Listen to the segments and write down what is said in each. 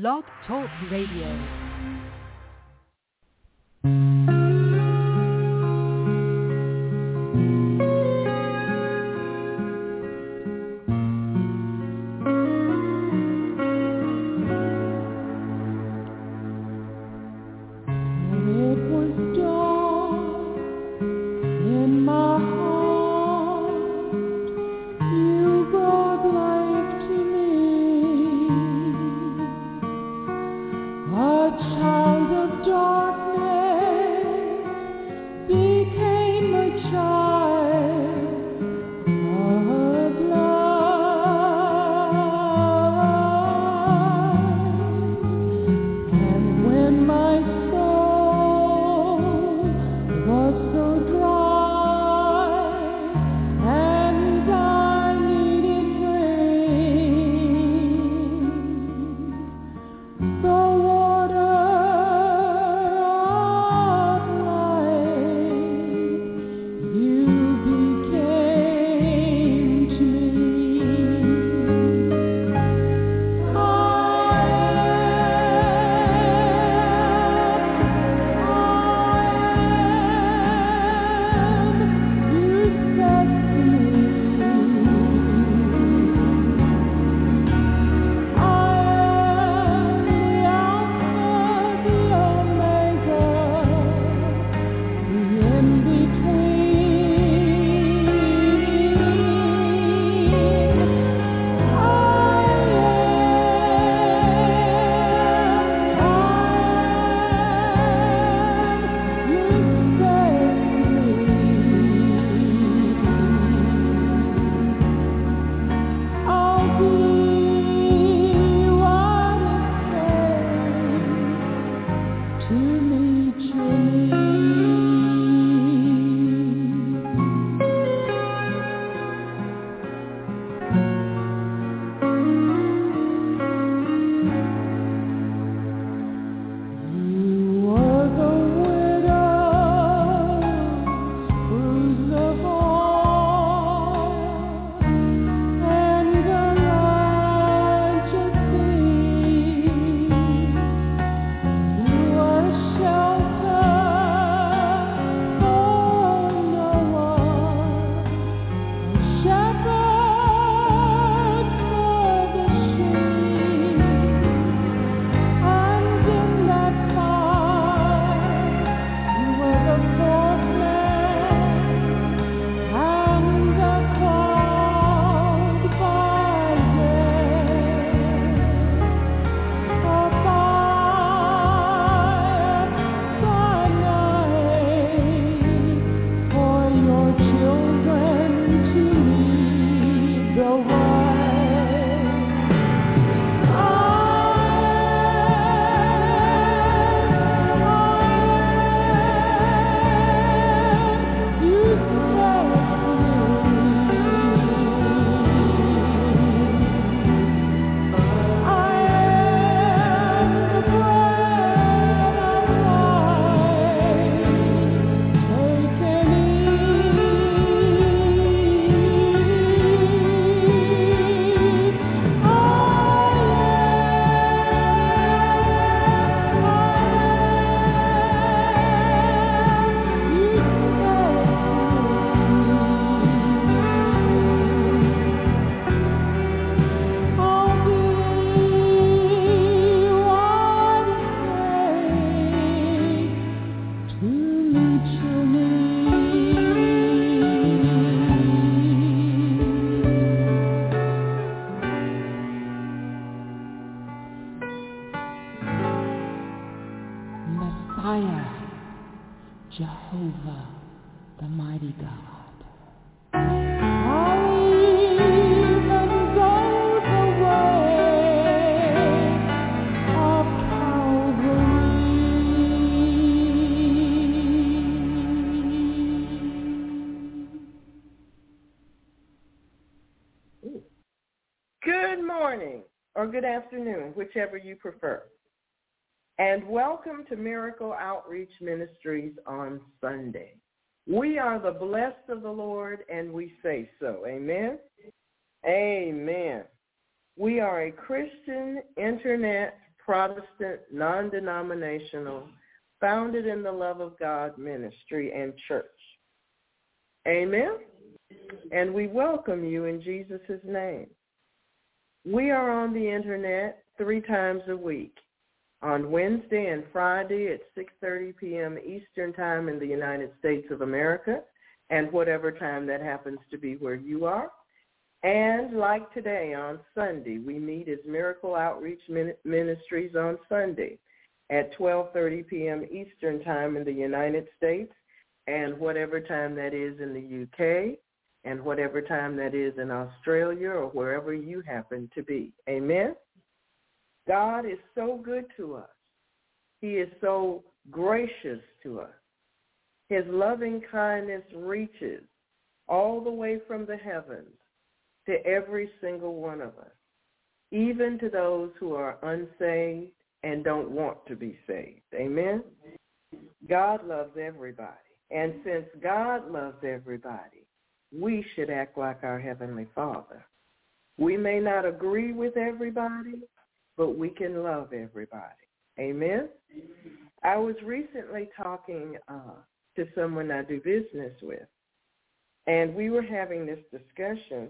Blog Talk Radio. Good afternoon, whichever you prefer. And welcome to Miracle Outreach Ministries on Sunday. We are the blessed of the Lord and we say so. Amen. Amen. We are a Christian internet Protestant, non-denominational, founded in the love of God ministry and church. Amen? And we welcome you in Jesus' name. We are on the internet three times a week on Wednesday and Friday at 6.30 p.m. Eastern Time in the United States of America and whatever time that happens to be where you are. And like today on Sunday, we meet as Miracle Outreach Ministries on Sunday at 12.30 p.m. Eastern Time in the United States and whatever time that is in the UK and whatever time that is in Australia or wherever you happen to be. Amen? God is so good to us. He is so gracious to us. His loving kindness reaches all the way from the heavens to every single one of us, even to those who are unsaved and don't want to be saved. Amen? God loves everybody. And since God loves everybody, we should act like our Heavenly Father. We may not agree with everybody, but we can love everybody. Amen? I was recently talking uh, to someone I do business with, and we were having this discussion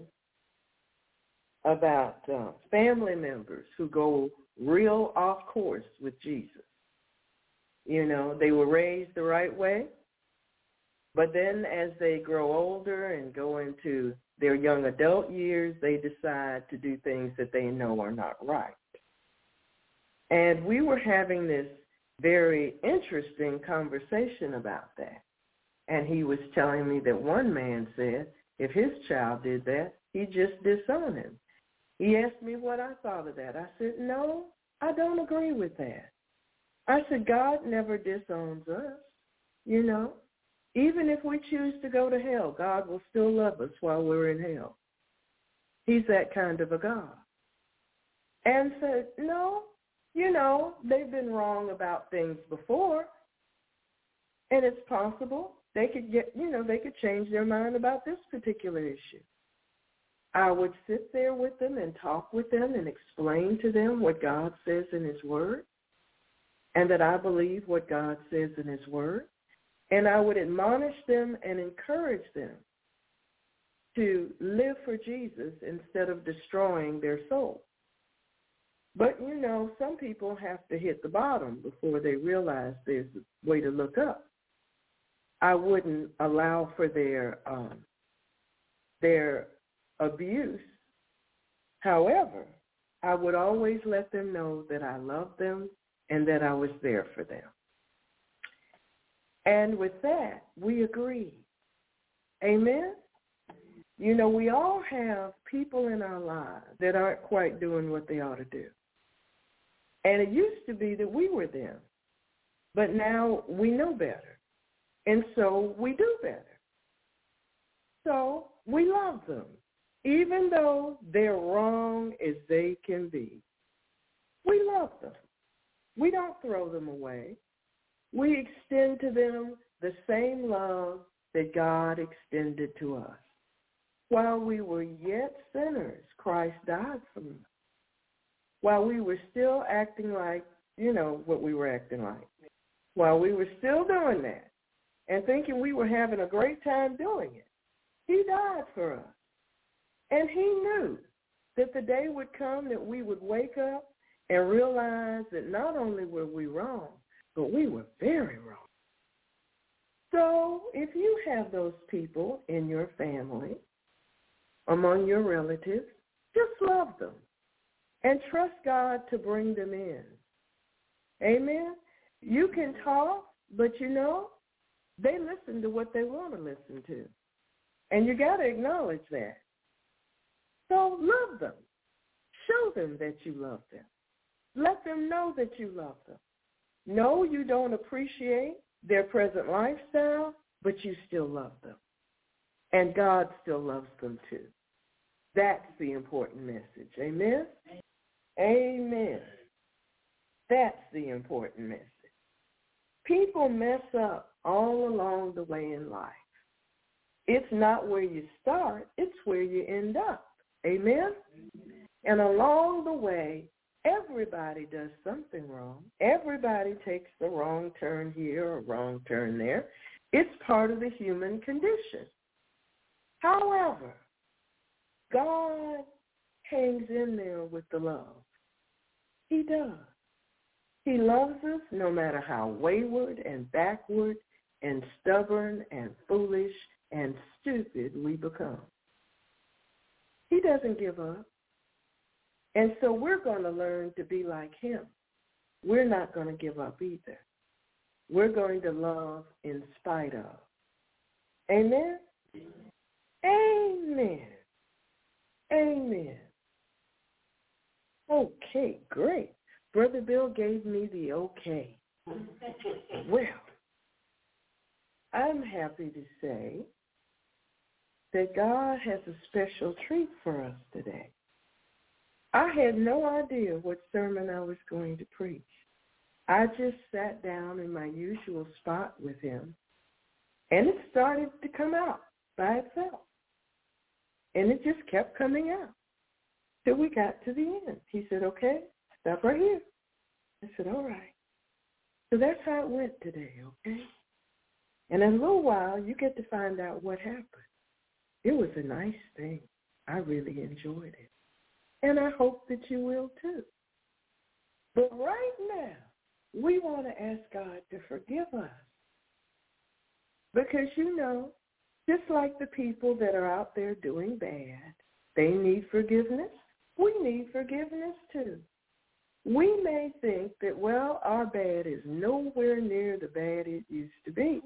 about uh, family members who go real off course with Jesus. You know, they were raised the right way, but then as they grow older and go into their young adult years, they decide to do things that they know are not right. And we were having this very interesting conversation about that. And he was telling me that one man said if his child did that, he'd just disown him. He asked me what I thought of that. I said, no, I don't agree with that. I said, God never disowns us, you know. Even if we choose to go to hell, God will still love us while we're in hell. He's that kind of a God. And said, no, you know, they've been wrong about things before. And it's possible they could get, you know, they could change their mind about this particular issue. I would sit there with them and talk with them and explain to them what God says in his word and that I believe what God says in his word. And I would admonish them and encourage them to live for Jesus instead of destroying their soul. But, you know, some people have to hit the bottom before they realize there's a way to look up. I wouldn't allow for their um, their abuse. However, I would always let them know that I loved them and that I was there for them. And with that, we agree. Amen? You know, we all have people in our lives that aren't quite doing what they ought to do. And it used to be that we were them. But now we know better. And so we do better. So we love them even though they're wrong as they can be. We love them. We don't throw them away. We extend to them the same love that God extended to us. While we were yet sinners, Christ died for us. While we were still acting like, you know, what we were acting like. While we were still doing that and thinking we were having a great time doing it, he died for us. And he knew that the day would come that we would wake up and realize that not only were we wrong, but we were very wrong. So if you have those people in your family, among your relatives, just love them and trust God to bring them in. Amen? You can talk, but you know, they listen to what they want to listen to. And you got to acknowledge that. So love them. Show them that you love them. Let them know that you love them. No, you don't appreciate their present lifestyle, but you still love them. And God still loves them too. That's the important message. Amen? Amen. That's the important message. People mess up all along the way in life. It's not where you start, it's where you end up. Amen? And along the way, Everybody does something wrong. Everybody takes the wrong turn here or wrong turn there. It's part of the human condition. However, God hangs in there with the love. He does. He loves us no matter how wayward and backward and stubborn and foolish and stupid we become. He doesn't give up. And so we're going to learn to be like him. We're not going to give up either. We're going to love in spite of. Amen? Amen. Amen. Okay, great. Brother Bill gave me the okay. well, I'm happy to say that God has a special treat for us today. I had no idea what sermon I was going to preach. I just sat down in my usual spot with him, and it started to come out by itself. And it just kept coming out till we got to the end. He said, okay, stop right here. I said, all right. So that's how it went today, okay? And in a little while, you get to find out what happened. It was a nice thing. I really enjoyed it. And I hope that you will too. But right now, we want to ask God to forgive us. Because, you know, just like the people that are out there doing bad, they need forgiveness. We need forgiveness too. We may think that, well, our bad is nowhere near the bad it used to be.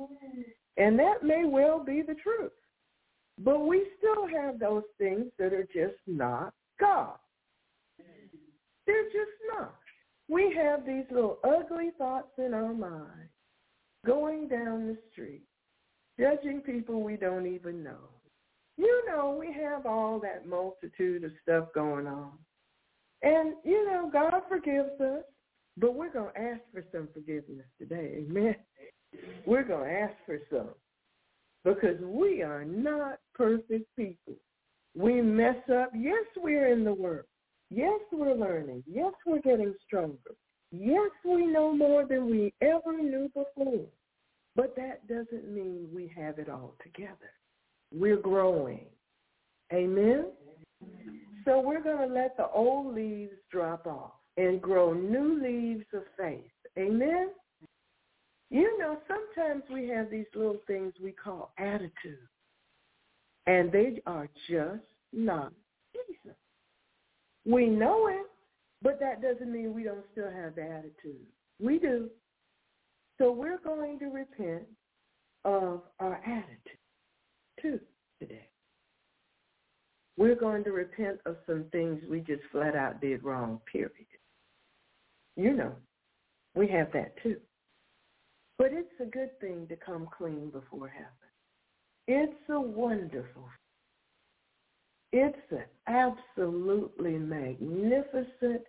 And that may well be the truth. But we still have those things that are just not God. They're just not. We have these little ugly thoughts in our mind going down the street, judging people we don't even know. You know, we have all that multitude of stuff going on. And, you know, God forgives us, but we're going to ask for some forgiveness today. Amen. We're going to ask for some because we are not perfect people. We mess up. Yes, we're in the work. Yes, we're learning. Yes, we're getting stronger. Yes, we know more than we ever knew before. But that doesn't mean we have it all together. We're growing. Amen? So we're going to let the old leaves drop off and grow new leaves of faith. Amen? You know, sometimes we have these little things we call attitudes, and they are just not Jesus. We know it, but that doesn't mean we don't still have the attitude. We do. So we're going to repent of our attitude too today. We're going to repent of some things we just flat out did wrong, period. You know, we have that too. But it's a good thing to come clean before heaven. It's a wonderful, it's an absolutely magnificent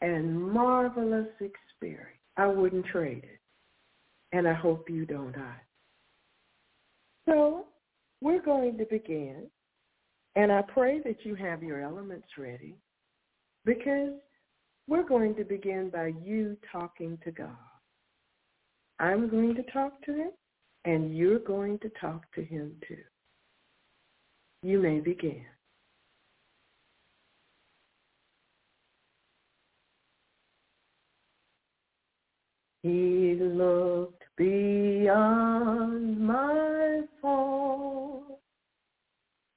and marvelous experience. I wouldn't trade it. And I hope you don't either. So we're going to begin. And I pray that you have your elements ready because we're going to begin by you talking to God. I'm going to talk to him, and you're going to talk to him too. You may begin. He looked beyond my fault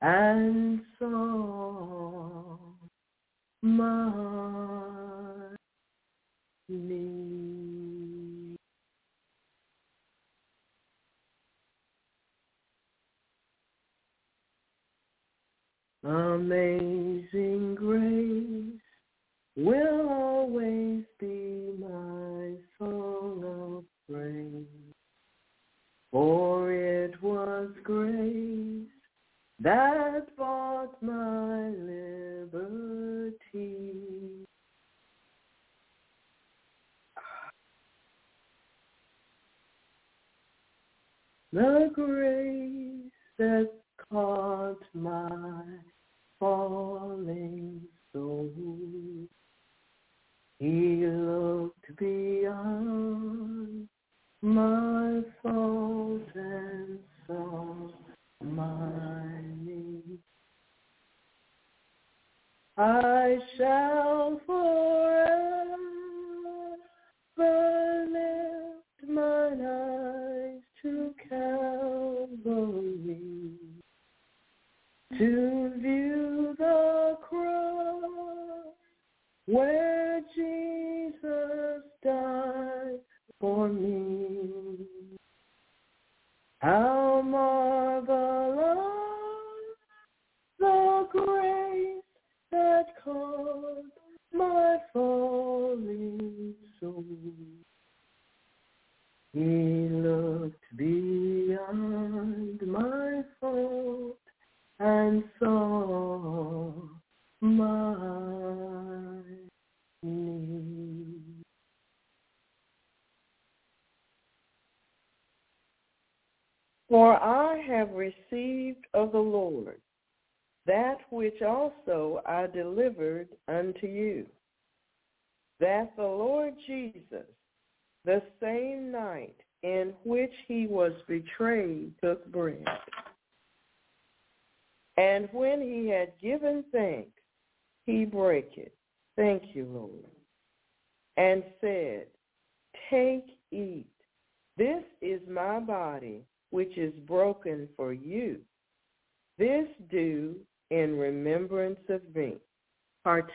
and saw my need. Amazing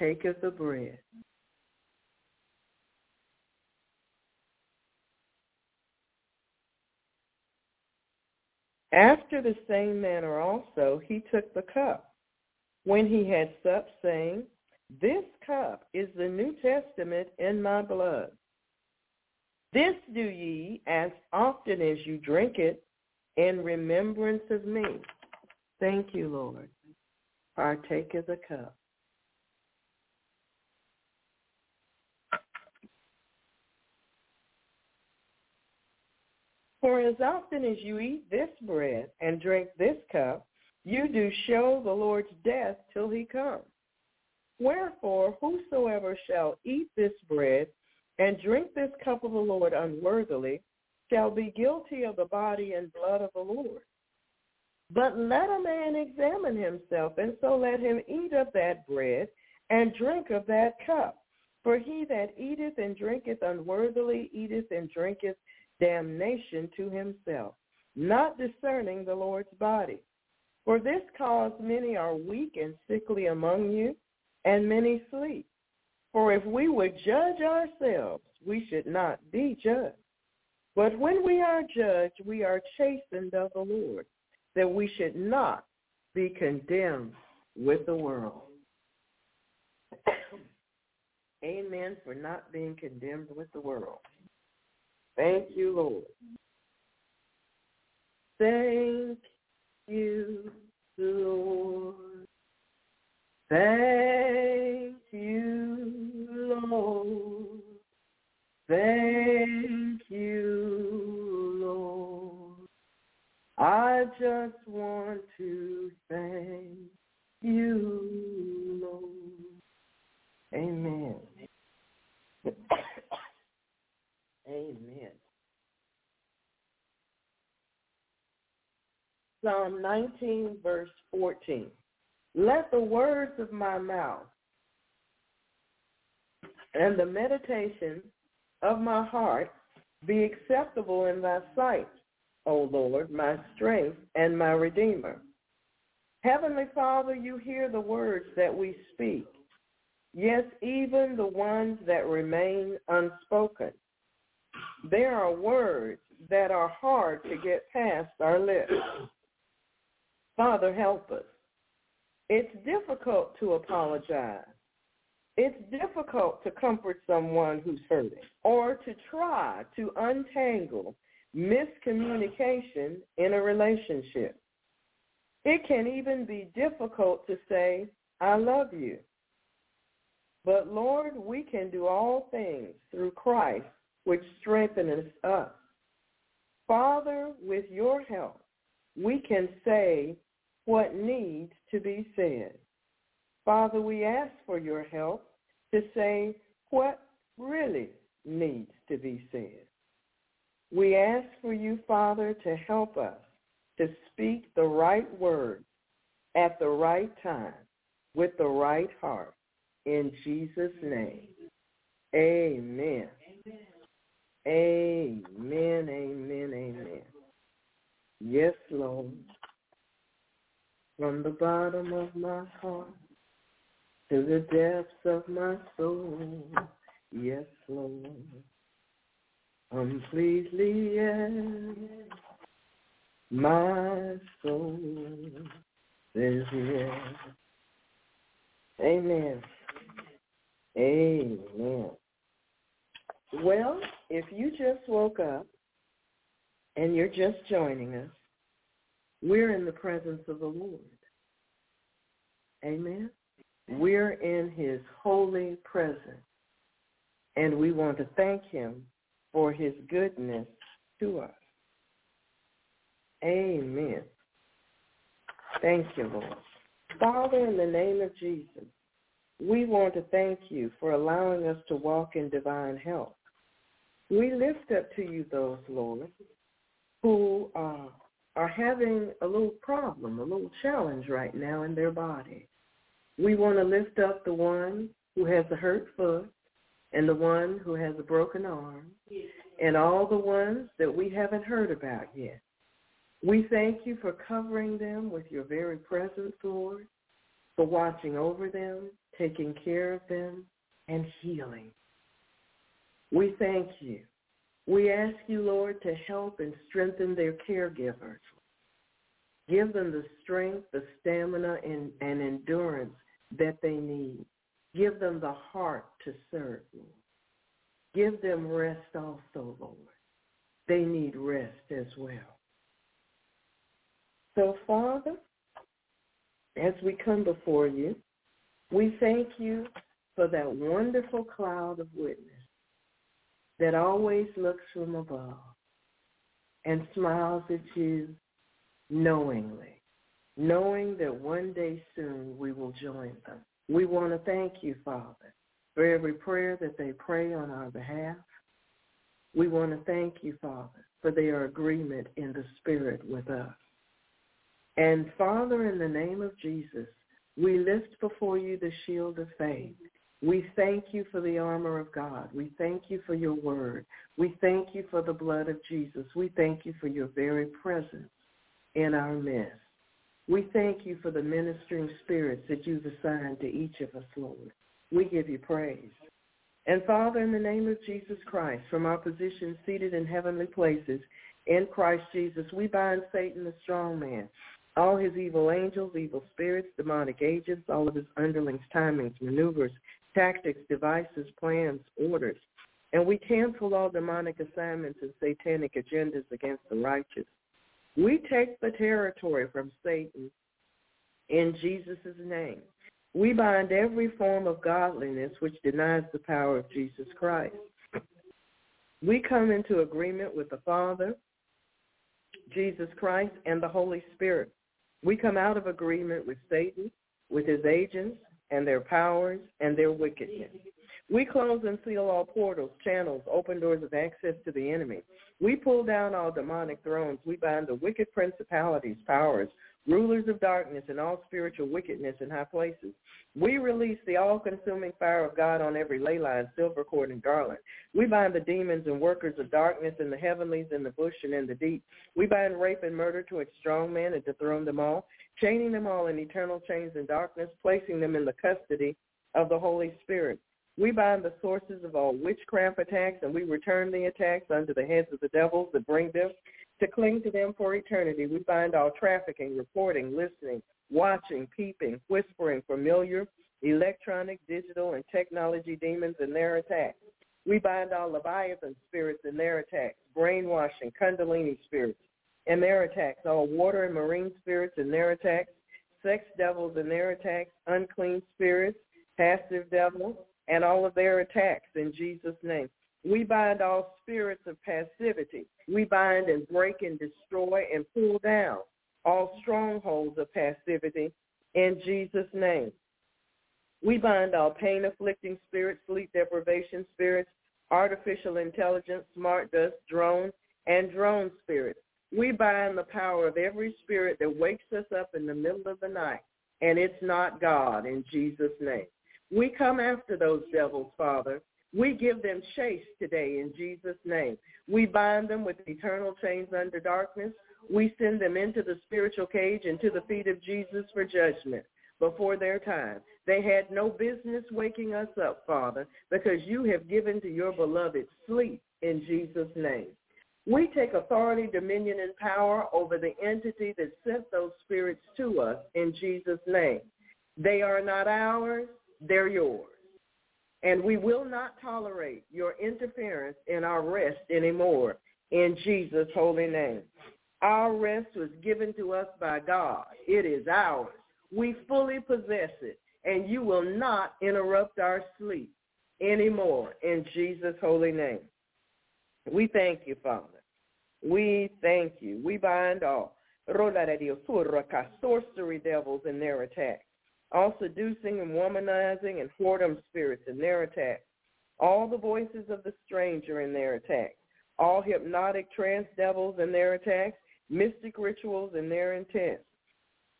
Of the bread. After the same manner also he took the cup when he had supped, saying, This cup is the New Testament in my blood. This do ye as often as you drink it in remembrance of me. Thank you, Lord. Partake of the cup. For as often as you eat this bread and drink this cup, you do show the Lord's death till he come. Wherefore, whosoever shall eat this bread and drink this cup of the Lord unworthily shall be guilty of the body and blood of the Lord. But let a man examine himself, and so let him eat of that bread and drink of that cup. For he that eateth and drinketh unworthily eateth and drinketh damnation to himself, not discerning the Lord's body. For this cause many are weak and sickly among you, and many sleep. For if we would judge ourselves, we should not be judged. But when we are judged, we are chastened of the Lord, that we should not be condemned with the world. Amen for not being condemned with the world. Thank you, Lord. Thank you, Lord. Thank you, Lord. Thank you, Lord. I just want to thank you, Lord. Amen. Amen. Psalm 19, verse 14. Let the words of my mouth and the meditation of my heart be acceptable in thy sight, O Lord, my strength and my redeemer. Heavenly Father, you hear the words that we speak, yes, even the ones that remain unspoken. There are words that are hard to get past our lips. Father, help us. It's difficult to apologize. It's difficult to comfort someone who's hurting or to try to untangle miscommunication in a relationship. It can even be difficult to say, I love you. But Lord, we can do all things through Christ, which strengthens us. Father, with your help, we can say what needs to be said. Father, we ask for your help to say what really needs to be said. We ask for you, Father, to help us to speak the right words at the right time with the right heart. In Jesus' name, amen. Amen, amen, amen. Amen. Yes, Lord. From the bottom of my heart to the depths of my soul. Yes, Lord. Completely, yes. My soul says yes. Amen. Amen. Well, if you just woke up and you're just joining us, we're in the presence of the Lord. Amen. We're in his holy presence. And we want to thank him for his goodness to us. Amen. Thank you, Lord. Father, in the name of Jesus, we want to thank you for allowing us to walk in divine health. We lift up to you those, Lord, who uh, are having a little problem, a little challenge right now in their body. We want to lift up the one who has a hurt foot and the one who has a broken arm and all the ones that we haven't heard about yet. We thank you for covering them with your very presence, Lord, for watching over them, taking care of them, and healing. We thank you. We ask you, Lord, to help and strengthen their caregivers. Give them the strength, the stamina, and, and endurance that they need. Give them the heart to serve. Give them rest also, Lord. They need rest as well. So, Father, as we come before you, we thank you for that wonderful cloud of witness that always looks from above and smiles at you knowingly, knowing that one day soon we will join them. We want to thank you, Father, for every prayer that they pray on our behalf. We want to thank you, Father, for their agreement in the Spirit with us. And Father, in the name of Jesus, we lift before you the shield of faith we thank you for the armor of God. We thank you for your word. We thank you for the blood of Jesus. We thank you for your very presence in our midst. We thank you for the ministering spirits that you've assigned to each of us, Lord. We give you praise. And Father, in the name of Jesus Christ, from our position seated in heavenly places in Christ Jesus, we bind Satan, the strong man, all his evil angels, evil spirits, demonic agents, all of his underlings, timings, maneuvers, tactics, devices, plans, orders. And we cancel all demonic assignments and satanic agendas against the righteous. We take the territory from Satan in Jesus' name. We bind every form of godliness which denies the power of Jesus Christ. We come into agreement with the Father, Jesus Christ, and the Holy Spirit. We come out of agreement with Satan, with his agents, and their powers and their wickedness. We close and seal all portals, channels, open doors of access to the enemy. We pull down all demonic thrones. We bind the wicked principalities, powers, rulers of darkness, and all spiritual wickedness in high places. We release the all-consuming fire of God on every ley line, silver cord, and garland. We bind the demons and workers of darkness in the heavenlies, in the bush, and in the deep. We bind rape and murder to its strong men and dethrone them all chaining them all in eternal chains in darkness, placing them in the custody of the Holy Spirit. We bind the sources of all witchcraft attacks, and we return the attacks under the heads of the devils that bring them to cling to them for eternity. We bind all trafficking, reporting, listening, watching, peeping, whispering, familiar, electronic, digital, and technology demons and their attacks. We bind all Leviathan spirits and their attacks, brainwashing, kundalini spirits, and their attacks, all water and marine spirits and their attacks, sex devils and their attacks, unclean spirits, passive devils, and all of their attacks in Jesus' name. We bind all spirits of passivity. We bind and break and destroy and pull down all strongholds of passivity in Jesus' name. We bind all pain-afflicting spirits, sleep deprivation spirits, artificial intelligence, smart dust, drone, and drone spirits. We bind the power of every spirit that wakes us up in the middle of the night, and it's not God in Jesus' name. We come after those devils, Father. We give them chase today in Jesus' name. We bind them with eternal chains under darkness. We send them into the spiritual cage and to the feet of Jesus for judgment before their time. They had no business waking us up, Father, because you have given to your beloved sleep in Jesus' name. We take authority, dominion, and power over the entity that sent those spirits to us in Jesus' name. They are not ours, they're yours. And we will not tolerate your interference in our rest anymore in Jesus' holy name. Our rest was given to us by God. It is ours. We fully possess it, and you will not interrupt our sleep anymore in Jesus' holy name. We thank you, Father. We thank you. We bind all sorcery devils in their attacks, all seducing and womanizing and whoredom spirits in their attacks, all the voices of the stranger in their attacks, all hypnotic trance devils in their attacks, mystic rituals in their intents.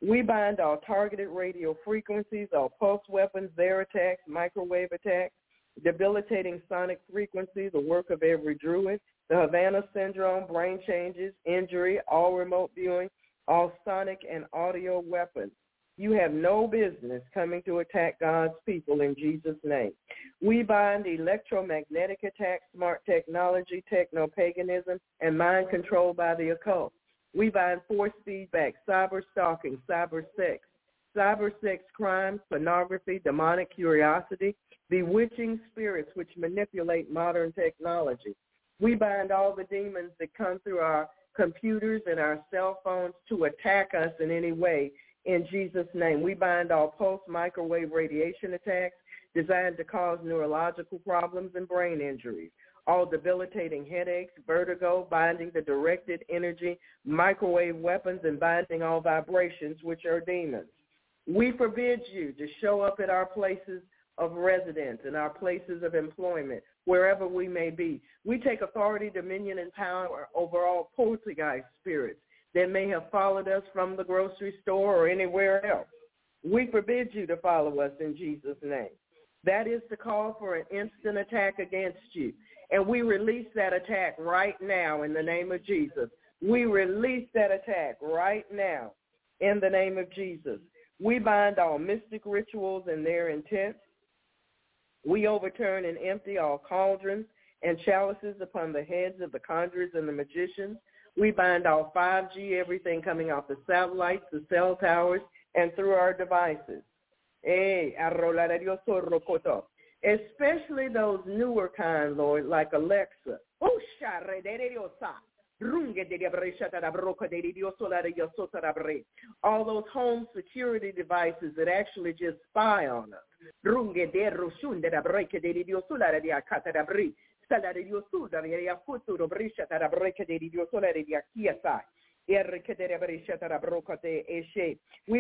We bind all targeted radio frequencies, all pulse weapons, their attacks, microwave attacks, debilitating sonic frequencies, the work of every druid, the Havana syndrome, brain changes, injury, all remote viewing, all sonic and audio weapons. You have no business coming to attack God's people in Jesus' name. We bind electromagnetic attacks, smart technology, techno-paganism, and mind control by the occult. We bind force feedback, cyber stalking, cyber sex, cyber sex crimes, pornography, demonic curiosity, bewitching spirits which manipulate modern technology. We bind all the demons that come through our computers and our cell phones to attack us in any way in Jesus' name. We bind all pulse microwave radiation attacks designed to cause neurological problems and brain injuries, all debilitating headaches, vertigo, binding the directed energy, microwave weapons, and binding all vibrations, which are demons. We forbid you to show up at our places of residence and our places of employment, wherever we may be. We take authority, dominion, and power over all poltergeist spirits that may have followed us from the grocery store or anywhere else. We forbid you to follow us in Jesus' name. That is to call for an instant attack against you. And we release that attack right now in the name of Jesus. We release that attack right now in the name of Jesus. We bind all mystic rituals and their intent. We overturn and empty all cauldrons and chalices upon the heads of the conjurers and the magicians. We bind all 5G, everything coming off the satellites, the cell towers, and through our devices. Especially those newer kind, Lord, like Alexa. All those home security devices that actually just spy on us. Salare dio sudare di futuro briscia da de dio solare di akiasa. We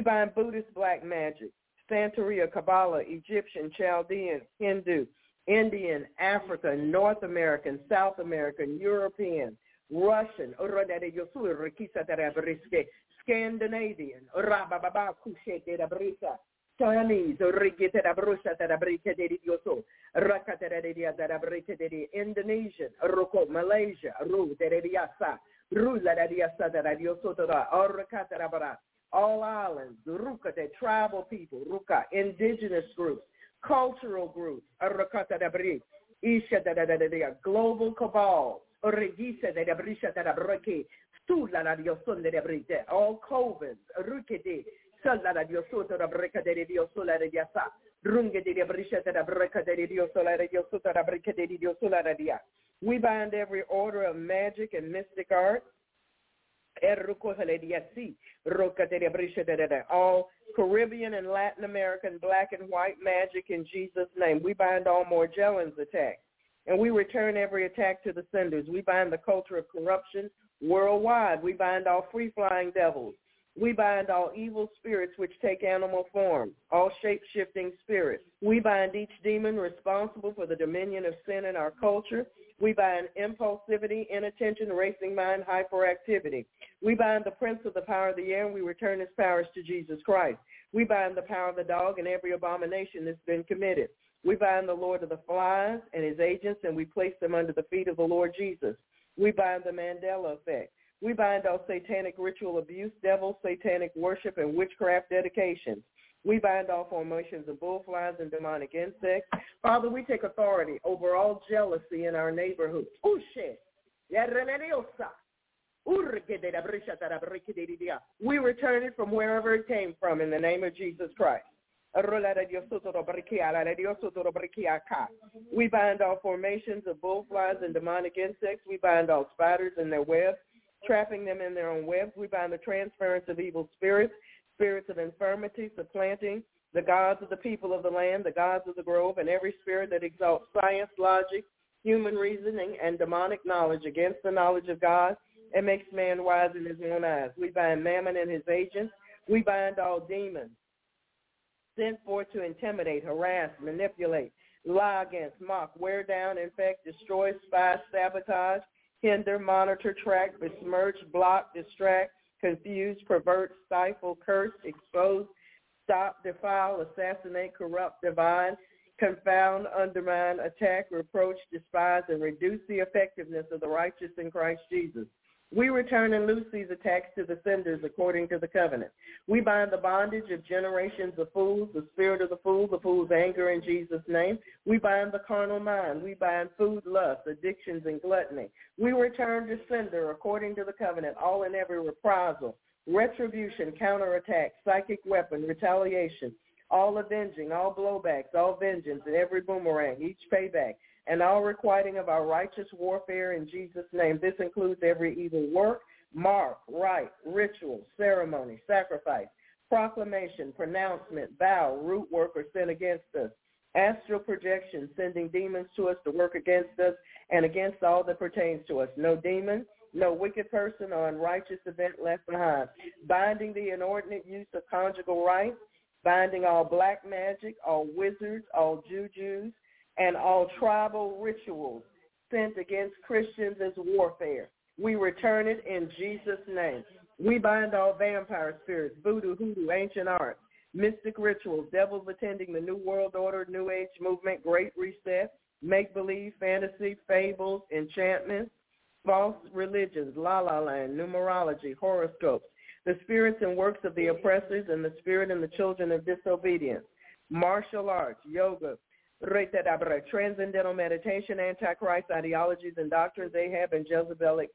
bind Buddhist black magic, Santeria, Kabbalah, Egyptian, Chaldean, Hindu, Indian, African, North American, South American, European, Russian, Scandinavian, Deri Indonesian, Roko, Malaysia, Ru Derediasa, Rula Derediasa Derediosota, Orakatera all islands, Ruka, the tribal people, Ruka, indigenous groups, cultural groups, Arakatera Isha da global cabal, Origisa de Brisha de Breke, Stula la Dioson de Brite, all covens, Rukete, Soto da Breca de Dio Solare di Asa. Runge di Briscetta da Breca de Solare Dio Soto da Breca de Dio Solare di We bind every order of magic and mystic art. All Caribbean and Latin American black and white magic in Jesus' name. We bind all Morgellons attacks. And we return every attack to the senders. We bind the culture of corruption worldwide. We bind all free-flying devils We bind all evil spirits which take animal form, all shape-shifting spirits. We bind each demon responsible for the dominion of sin in our culture. We bind impulsivity, inattention, racing mind, hyperactivity. We bind the prince of the power of the air and we return his powers to Jesus Christ. We bind the power of the dog and every abomination that's been committed. We bind the Lord of the flies and his agents and we place them under the feet of the Lord Jesus. We bind the Mandela effect. We bind all satanic ritual abuse, devil, satanic worship, and witchcraft dedications. We bind all formations of bullflies and demonic insects. Father, we take authority over all jealousy in our neighborhood. Oh, we return it from wherever it came from in the name of Jesus Christ. We bind all formations of bullflies and demonic insects. We bind all spiders and their webs trapping them in their own webs. We bind the transference of evil spirits, spirits of infirmity, supplanting the gods of the people of the land, the gods of the grove, and every spirit that exalts science, logic, human reasoning, and demonic knowledge against the knowledge of God and makes man wise in his own eyes. We bind Mammon and his agents. We bind all demons sent forth to intimidate, harass, manipulate, lie against, mock, wear down, infect, destroy, spy, sabotage, hinder, monitor, track, besmirch, block, distract, confuse, pervert, stifle, curse, expose, stop, defile, assassinate, corrupt, divine, confound, undermine, attack, reproach, despise, and reduce the effectiveness of the righteous in Christ Jesus. We return and loose these attacks to the senders according to the covenant. We bind the bondage of generations of fools, the spirit of the fool, the fool's anger in Jesus' name. We bind the carnal mind. We bind food lust, addictions, and gluttony. We return to sender according to the covenant, all and every reprisal, retribution, counterattack, psychic weapon, retaliation, all avenging, all blowbacks, all vengeance, and every boomerang, each payback, and all requiting of our righteous warfare in Jesus' name. This includes every evil work, mark, rite, ritual, ceremony, sacrifice, proclamation, pronouncement, vow, root work, or sin against us. Astral projection, sending demons to us to work against us and against all that pertains to us. No demon, no wicked person or unrighteous event left behind. Binding the inordinate use of conjugal rights, binding all black magic, all wizards, all jujus, and all tribal rituals sent against Christians as warfare. We return it in Jesus' name. We bind all vampire spirits, voodoo, hoodoo, ancient arts, mystic rituals, devils attending the New World Order, New Age movement, Great Reset, make-believe, fantasy, fables, enchantments, false religions, la-la land, numerology, horoscopes, the spirits and works of the oppressors and the spirit and the children of disobedience, martial arts, yoga, transcendental meditation, antichrist ideologies and doctrines, Ahab and Jezebelic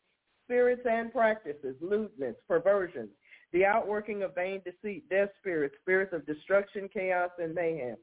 spirits and practices, lewdness, perversions, the outworking of vain deceit, death spirits, spirits of destruction, chaos, and mayhem,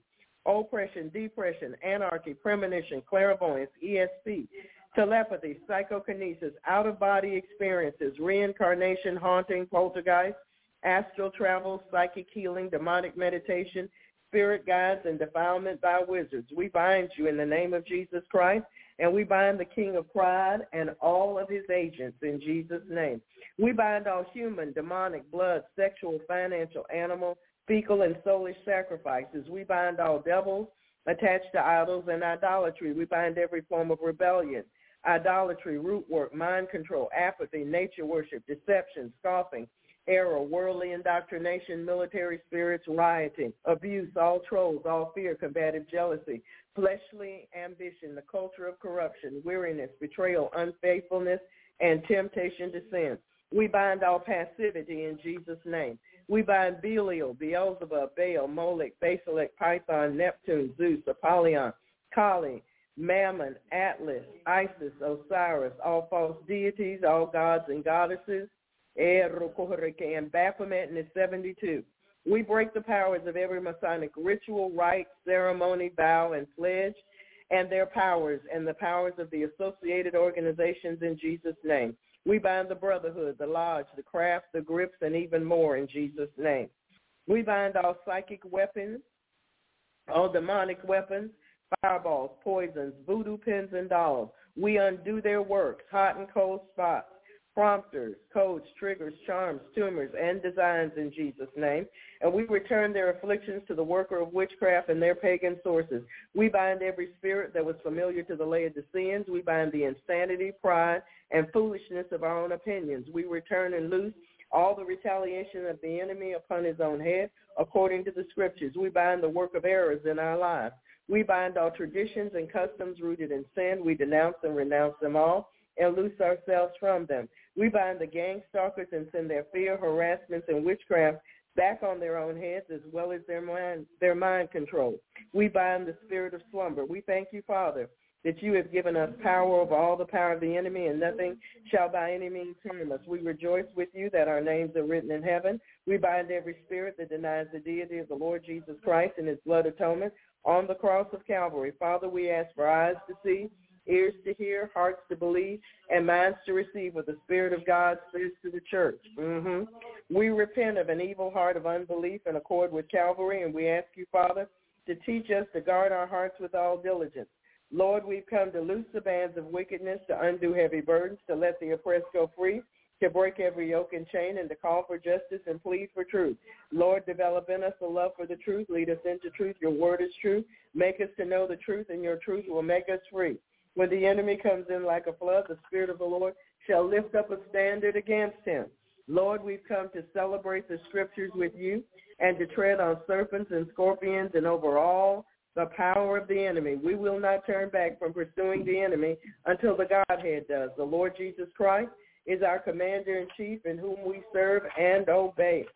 oppression, depression, anarchy, premonition, clairvoyance, ESP, telepathy, psychokinesis, out-of-body experiences, reincarnation, haunting, poltergeist, astral travel, psychic healing, demonic meditation, spirit guides, and defilement by wizards. We bind you in the name of Jesus Christ, and we bind the king of pride and all of his agents in Jesus' name. We bind all human, demonic, blood, sexual, financial, animal, fecal, and soulish sacrifices. We bind all devils attached to idols and idolatry. We bind every form of rebellion, idolatry, root work, mind control, apathy, nature worship, deception, scoffing, error, worldly indoctrination, military spirits, rioting, abuse, all trolls, all fear, combative jealousy, fleshly ambition, the culture of corruption, weariness, betrayal, unfaithfulness, and temptation to sin. We bind all passivity in Jesus' name. We bind Belial, Beelzebub, Baal, Molech, Basilic, Python, Neptune, Zeus, Apollyon, Kali, Mammon, Atlas, Isis, Osiris, all false deities, all gods and goddesses, and Baphomet in the 72. We break the powers of every Masonic ritual, rite, ceremony, vow, and pledge, and their powers and the powers of the associated organizations in Jesus' name. We bind the brotherhood, the lodge, the craft, the grips, and even more in Jesus' name. We bind all psychic weapons, all demonic weapons, fireballs, poisons, voodoo pins, and dolls. We undo their works, hot and cold spots, prompters, codes, triggers, charms, tumors, and designs in Jesus' name. And we return their afflictions to the worker of witchcraft and their pagan sources. We bind every spirit that was familiar to the Laodiceans. We bind the insanity, pride, and foolishness of our own opinions. We return and loose all the retaliation of the enemy upon his own head, according to the scriptures. We bind the work of errors in our lives. We bind all traditions and customs rooted in sin. We denounce and renounce them all and loose ourselves from them. We bind the gang stalkers and send their fear, harassments, and witchcraft back on their own heads as well as their mind, their mind control. We bind the spirit of slumber. We thank you, Father, that you have given us power over all the power of the enemy, and nothing shall by any means harm us. We rejoice with you that our names are written in heaven. We bind every spirit that denies the deity of the Lord Jesus Christ and his blood atonement on the cross of Calvary. Father, we ask for eyes to see, ears to hear, hearts to believe, and minds to receive what the Spirit of God says to the church. Mm-hmm. We repent of an evil heart of unbelief in accord with Calvary, and we ask you, Father, to teach us to guard our hearts with all diligence. Lord, we've come to loose the bands of wickedness, to undo heavy burdens, to let the oppressed go free, to break every yoke and chain, and to call for justice and plead for truth. Lord, develop in us a love for the truth. Lead us into truth. Your word is true. Make us to know the truth, and your truth will make us free. When the enemy comes in like a flood, the Spirit of the Lord shall lift up a standard against him. Lord, we've come to celebrate the scriptures with you and to tread on serpents and scorpions and over all the power of the enemy. We will not turn back from pursuing the enemy until the Godhead does. The Lord Jesus Christ is our commander-in-chief in whom we serve and obey.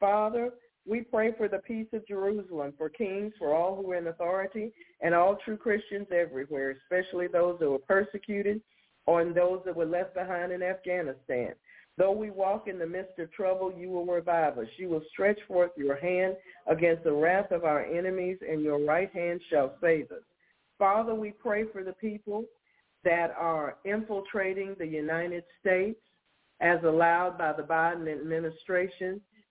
Father, we pray for the peace of Jerusalem, for kings, for all who are in authority, and all true Christians everywhere, especially those that were persecuted or those that were left behind in Afghanistan. Though we walk in the midst of trouble, you will revive us. You will stretch forth your hand against the wrath of our enemies, and your right hand shall save us. Father, we pray for the people that are infiltrating the United States as allowed by the Biden administration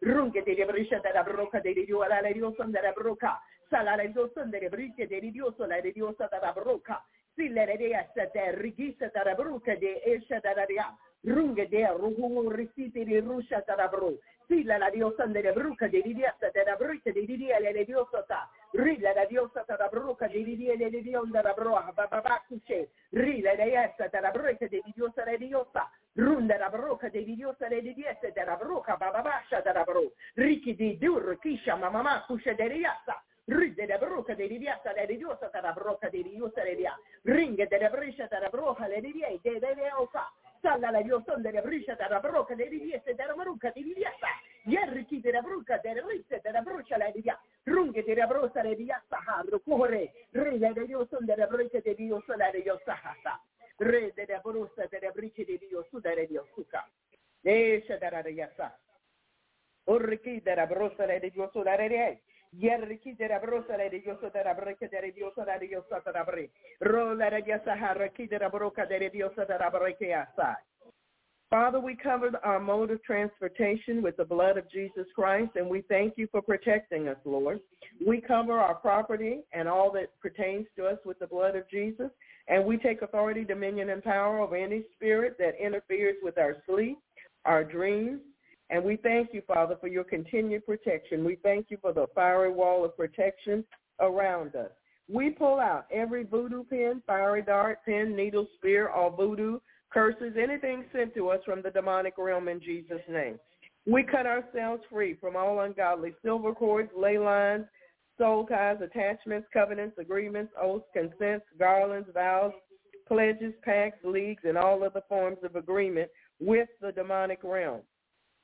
Runga de brusha da broka de diosa la diosa da broka. Sala la diosa da brike de diosa la diosa da de diosa da rigisa da broka de esha da diosa. Runge de ruhu risiti di rusha tarabru. Silla la diosa delle bruca di diasta della bruca di dia le diosa ta. Rilla la diosa tarabruca di dia le dionda la broa bababacuce. Rilla la essa della bruca di diosa le diosa. Runda la broca di diosa le diasta della bruca bababascia della bru. Ricchi di dur kisha mamma cusce de riassa. Ride de bruca de riviassa le diosa della broca di diosa le dia. Ringe della briscia della broca le dia de de osa. Salla la dioson della briscia della broca delle rivieste della maruca di riviesta. Yerriki della bruca delle risse della brucia la rivia. Runghe della brosa le riviesta harro cuore. Re la dioson della bruca de Dio la riviosa hasa. Re della brosa della brice di Dio su della diosuca. Esce della riviesta. Orriki della brosa le Dio su la riviesta. Yerriki de la brosa la de Dios de la breca de Dios de Dios de la bre. Rola de Dios haraki de la broca de Dios de la breca aside. Father, we covered our mode of transportation with the blood of Jesus Christ, and we thank you for protecting us, Lord. We cover our property and all that pertains to us with the blood of Jesus, and we take authority, dominion, and power over any spirit that interferes with our sleep, our dreams, and we thank you, Father, for your continued protection. We thank you for the fiery wall of protection around us. We pull out every voodoo pin, fiery dart, pin, needle, spear, all voodoo, curses, anything sent to us from the demonic realm in Jesus' name. We cut ourselves free from all ungodly silver cords, ley lines, soul ties, attachments, covenants, agreements, oaths, consents, garlands, vows, pledges, pacts, leagues, and all other forms of agreement with the demonic realm.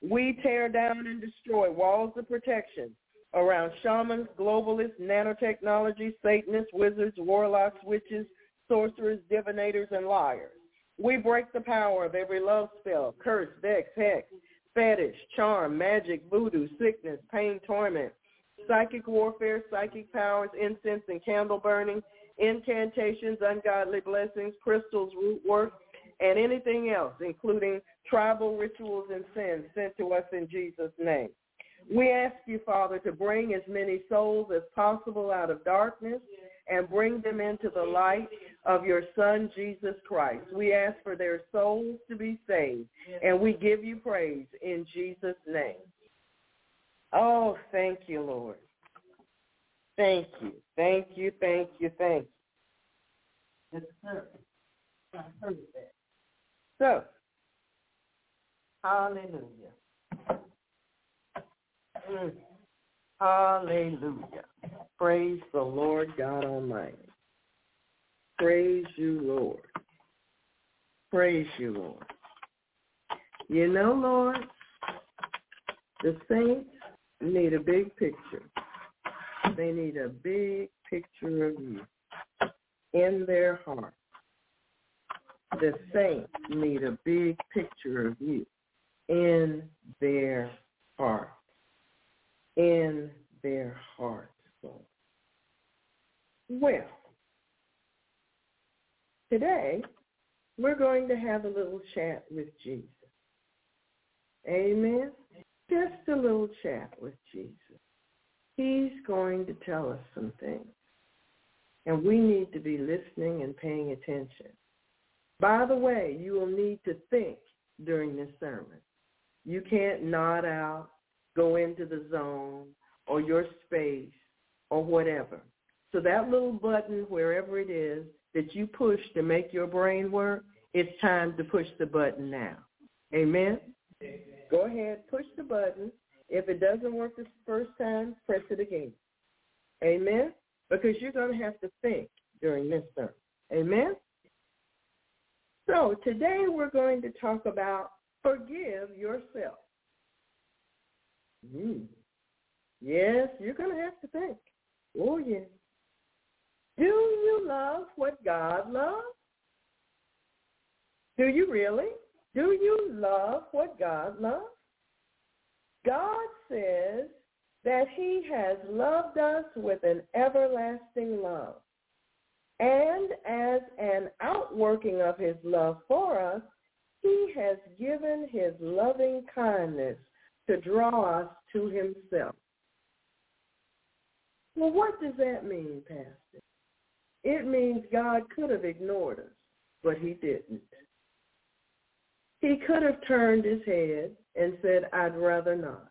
We tear down and destroy walls of protection around shamans, globalists, nanotechnology, Satanists, wizards, warlocks, witches, sorcerers, divinators, and liars. We break the power of every love spell, curse, vex, hex, fetish, charm, magic, voodoo, sickness, pain, torment, psychic warfare, psychic powers, incense and candle burning, incantations, ungodly blessings, crystals, root work, and anything else, including tribal rituals and sins sent to us in Jesus' name. We ask you, Father, to bring as many souls as possible out of darkness and bring them into the light of your Son, Jesus Christ. We ask for their souls to be saved, and we give you praise in Jesus' name. Oh, thank you, Lord. Thank you, thank you, thank you, thank you. So, hallelujah. Mm. Hallelujah. Praise the Lord God Almighty. Praise you, Lord. Praise you, Lord. You know, Lord, the saints need a big picture. They need a big picture of you in their heart. The saints need a big picture of you in their heart in their hearts. Well, today we're going to have a little chat with Jesus. Amen. Just a little chat with Jesus. He's going to tell us some things. And we need to be listening and paying attention. By the way, you will need to think during this sermon. You can't nod out go into the zone or your space or whatever. So that little button, wherever it is, that you push to make your brain work, it's time to push the button now. Amen? Amen? Go ahead, push the button. If it doesn't work the first time, press it again. Amen? Because you're going to have to think during this sermon. Amen? So today we're going to talk about forgive yourself. Mm. Yes, you're going to have to think. Oh, yes. Do you love what God loves? Do you really? Do you love what God loves? God says that he has loved us with an everlasting love. And as an outworking of his love for us, he has given his loving kindness to draw us to himself. Well, what does that mean, Pastor? It means God could have ignored us, but he didn't. He could have turned his head and said, I'd rather not.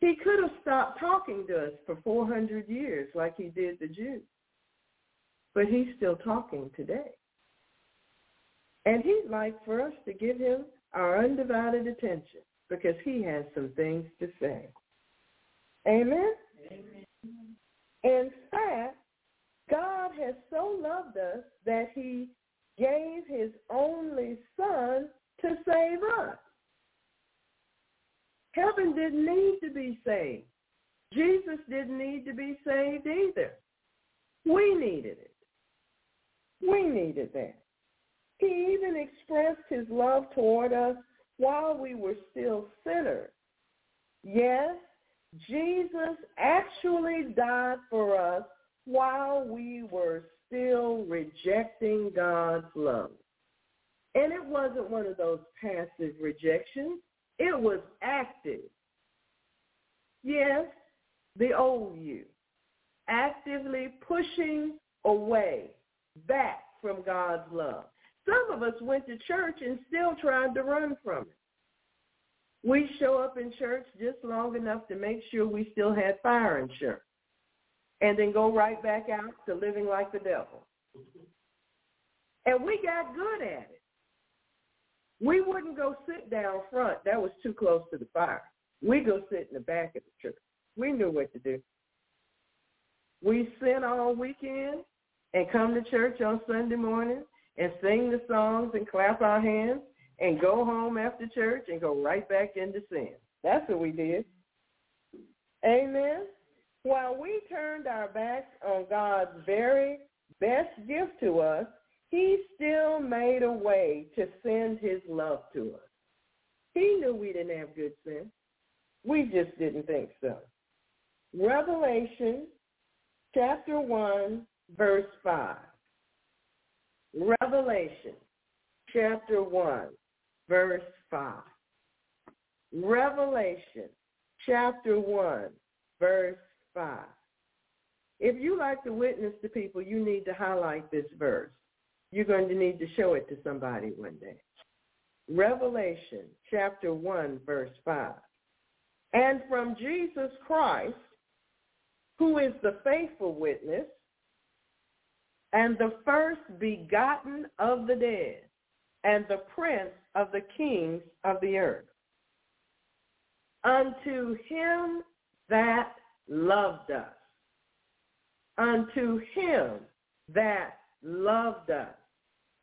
He could have stopped talking to us for 400 years like he did the Jews. But he's still talking today. And he'd like for us to give him our undivided attention because he has some things to say. Amen? Amen. In fact, God has so loved us that he gave his only son to save us. Heaven didn't need to be saved. Jesus didn't need to be saved either. We needed it. We needed that. He even expressed his love toward us while we were still sinners. Yes, Jesus actually died for us while we were still rejecting God's love. And it wasn't one of those passive rejections. It was active. Yes, the old you, actively pushing away, back from God's love. Some of us went to church and still tried to run from it. We show up in church just long enough to make sure we still had fire insurance and then go right back out to living like the devil. And we got good at it. We wouldn't go sit down front. That was too close to the fire. We go sit in the back of the church. We knew what to do. We sin all weekend and come to church on Sunday morning and sing the songs and clap our hands and go home after church and go right back into sin. That's what we did. Amen. While we turned our backs on God's very best gift to us, he still made a way to send his love to us. He knew we didn't have good sense. We just didn't think so. Revelation chapter 1, verse 5. Revelation chapter 1, verse 5. Revelation chapter 1, verse 5. If you like to witness to people, you need to highlight this verse. You're going to need to show it to somebody one day. Revelation chapter 1, verse 5. And from Jesus Christ, who is the faithful witness and the first begotten of the dead and the prince of the kings of the earth. Unto him that loved us, unto him that loved us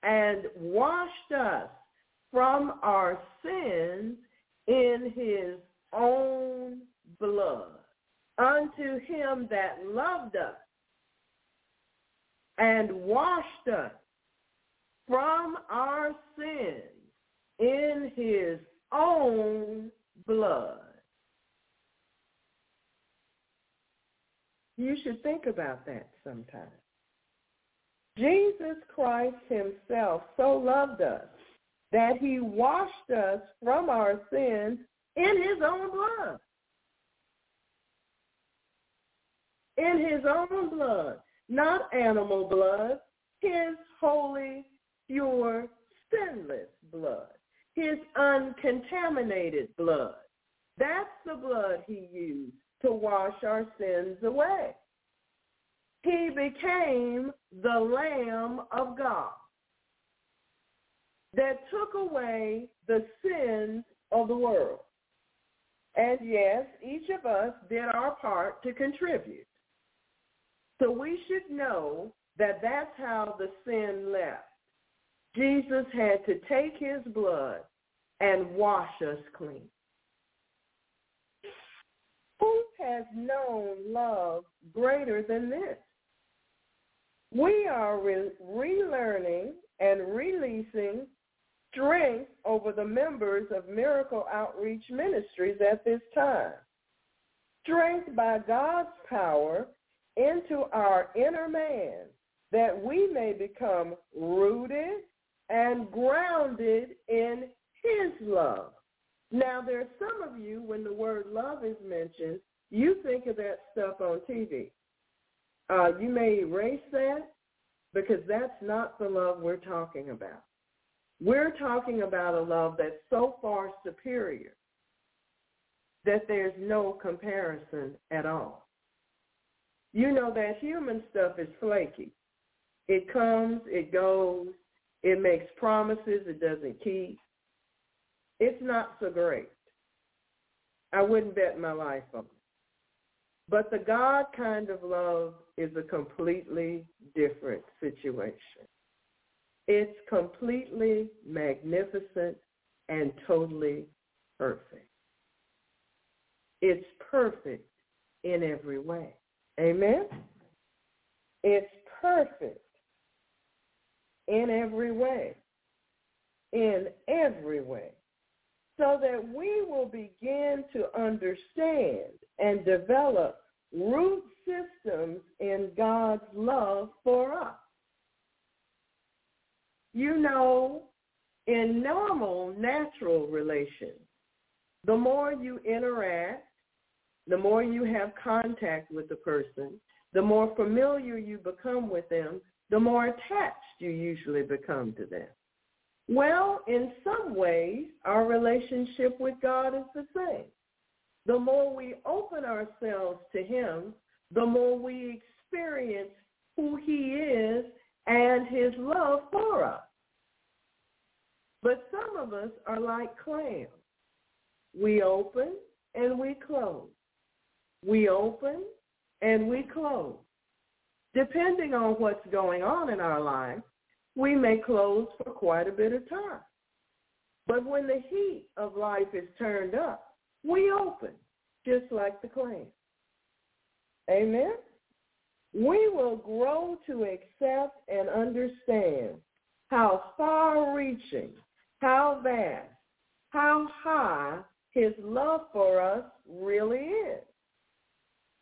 and washed us from our sins in his own blood unto him that loved us and washed us from our sins in his own blood. You should think about that sometimes. Jesus Christ himself so loved us that he washed us from our sins in his own blood. In his own blood, not animal blood, his holy, pure, sinless blood, his uncontaminated blood. That's the blood he used to wash our sins away. He became the Lamb of God that took away the sins of the world. And yes, each of us did our part to contribute. So we should know that that's how the sin left. Jesus had to take his blood and wash us clean. Who has known love greater than this? We are re- relearning and releasing strength over the members of Miracle Outreach Ministries at this time. Strength by God's power into our inner man that we may become rooted and grounded in his love. Now, there are some of you, when the word love is mentioned, you think of that stuff on TV. Uh, you may erase that because that's not the love we're talking about. We're talking about a love that's so far superior that there's no comparison at all. You know that human stuff is flaky. It comes, it goes, it makes promises it doesn't keep. It's not so great. I wouldn't bet my life on it. But the God kind of love is a completely different situation. It's completely magnificent and totally perfect. It's perfect in every way. Amen? It's perfect in every way. In every way. So that we will begin to understand and develop root systems in God's love for us. You know, in normal, natural relations, the more you interact, the more you have contact with the person, the more familiar you become with them, the more attached you usually become to them. Well, in some ways, our relationship with God is the same. The more we open ourselves to him, the more we experience who he is and his love for us. But some of us are like clams. We open and we close. We open and we close. Depending on what's going on in our life, we may close for quite a bit of time. But when the heat of life is turned up, we open, just like the clam. Amen? We will grow to accept and understand how far-reaching, how vast, how high his love for us really is.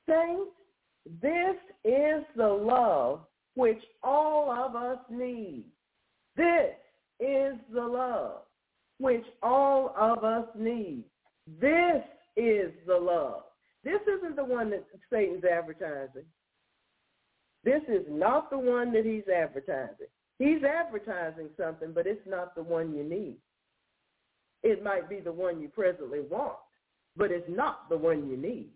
Saints, this is the love which all of us need. This is the love which all of us need. This is the love. This isn't the one that Satan's advertising. This is not the one that he's advertising. He's advertising something, but it's not the one you need. It might be the one you presently want, but it's not the one you need.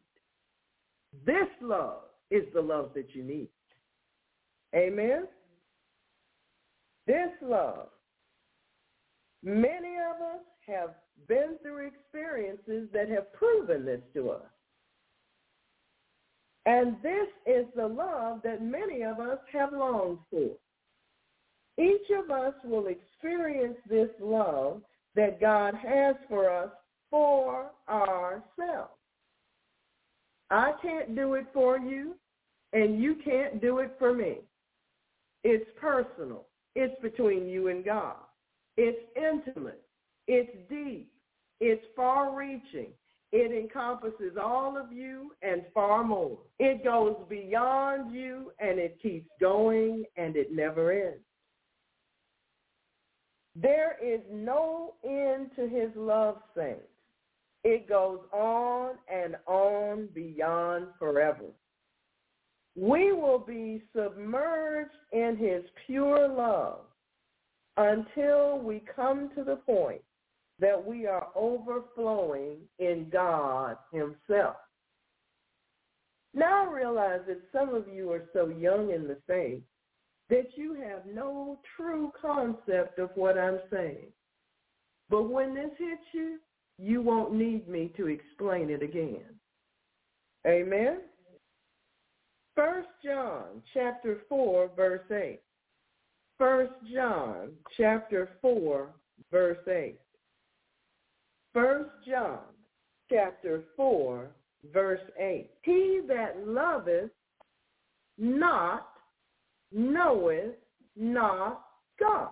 This love is the love that you need. Amen? This love. Many of us have been through experiences that have proven this to us. And this is the love that many of us have longed for. Each of us will experience this love that God has for us for ourselves. I can't do it for you, and you can't do it for me. It's personal. It's between you and God. It's intimate. It's deep. It's far-reaching. It encompasses all of you and far more. It goes beyond you and it keeps going and it never ends. There is no end to his love, saints. It goes on and on beyond forever. We will be submerged in his pure love until we come to the point that we are overflowing in God himself. Now I realize that some of you are so young in the faith that you have no true concept of what I'm saying. But when this hits you, you won't need me to explain it again. Amen? First John chapter 4 verse 8. First John chapter 4 verse 8. First John chapter 4 verse 8. He that loveth not knoweth not God.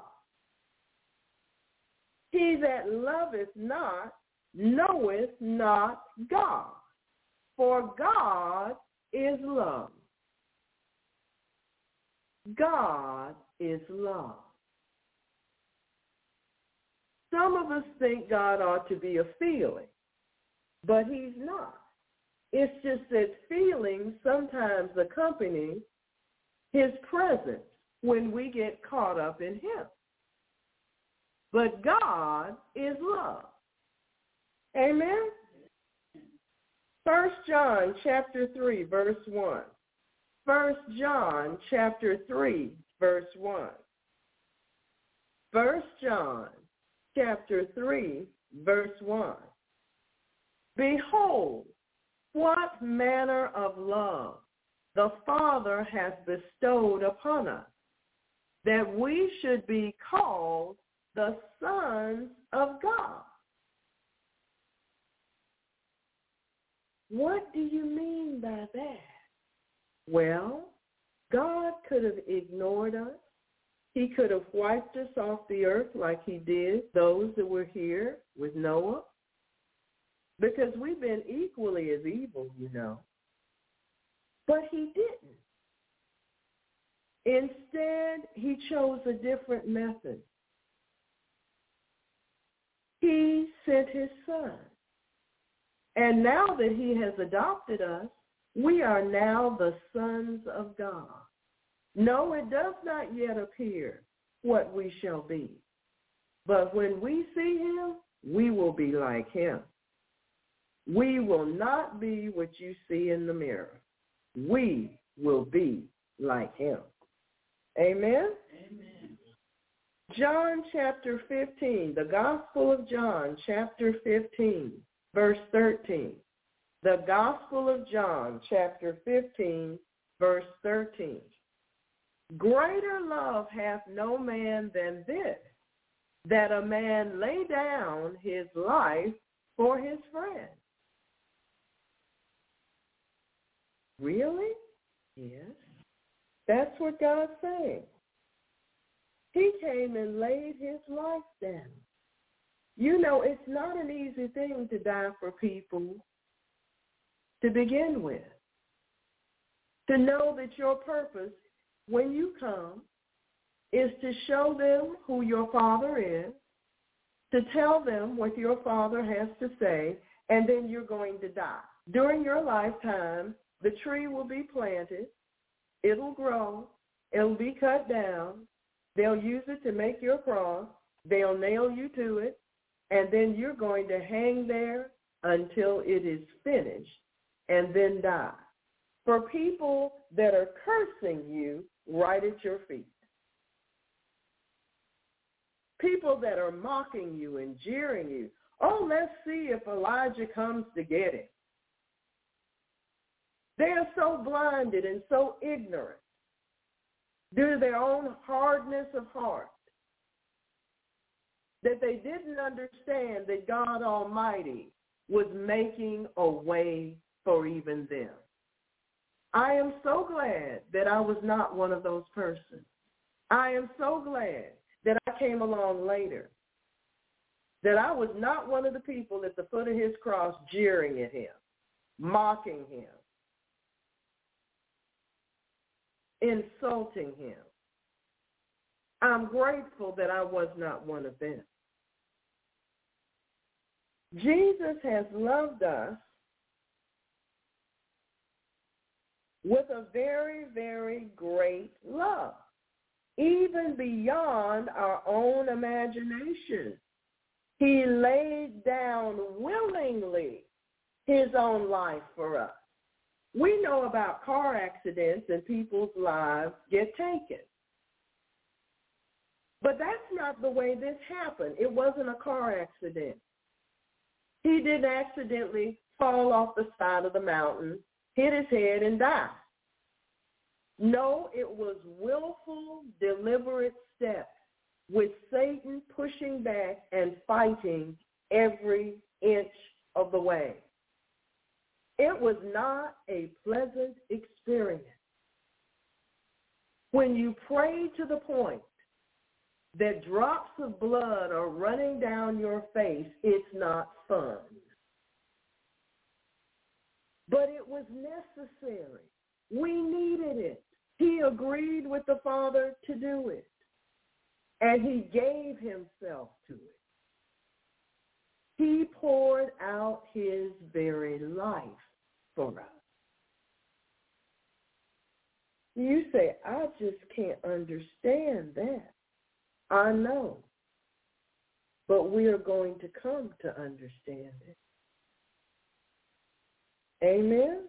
He that loveth not knoweth not God, for God is love. God is love. Some of us think God ought to be a feeling, but he's not. It's just that feelings sometimes accompany his presence when we get caught up in him. But God is love. Amen? First John chapter 3, verse 1. First John chapter 3, verse 1. First John chapter 3, verse 1. Behold, what manner of love the Father has bestowed upon us, that we should be called the sons of God. What do you mean by that? Well, God could have ignored us. He could have wiped us off the earth like he did those that were here with Noah. Because we've been equally as evil, you know. But he didn't. Instead, he chose a different method. He sent his son. And now that he has adopted us, we are now the sons of God. No, it does not yet appear what we shall be. But when we see him, we will be like him. We will not be what you see in the mirror. We will be like him. Amen? Amen. John chapter 15, the Gospel of John chapter 15, verse 13. The Gospel of John chapter 15, verse 13. Greater love hath no man than this, that a man lay down his life for his friend. Really? Yes. That's what God's saying. He came and laid his life down. You know, it's not an easy thing to die for people to begin with. To know that your purpose when you come is to show them who your father is, to tell them what your father has to say, and then you're going to die. During your lifetime, the tree will be planted, it'll grow, it'll be cut down, they'll use it to make your cross, they'll nail you to it, and then you're going to hang there until it is finished and then die. For people that are cursing you right at your feet. People that are mocking you and jeering you. Oh, let's see if Elijah comes to get him. They are so blinded and so ignorant due to their own hardness of heart that they didn't understand that God Almighty was making a way for even them. I am so glad that I was not one of those persons. I am so glad that I came along later. That I was not one of the people at the foot of his cross jeering at him, mocking him, insulting him. I'm grateful that I was not one of them. Jesus has loved us with a very, very great love, even beyond our own imagination. He laid down willingly his own life for us. We know about car accidents and people's lives get taken. But that's not the way this happened. It wasn't a car accident. He didn't accidentally fall off the side of the mountain, hit his head, and die. No, it was willful, deliberate steps with Satan pushing back and fighting every inch of the way. It was not a pleasant experience. When you pray to the point that drops of blood are running down your face, it's not fun. But it was necessary. We needed it. He agreed with the Father to do it. And he gave himself to it. He poured out his very life for us. You say, I just can't understand that. I know. But we are going to come to understand it. Amen.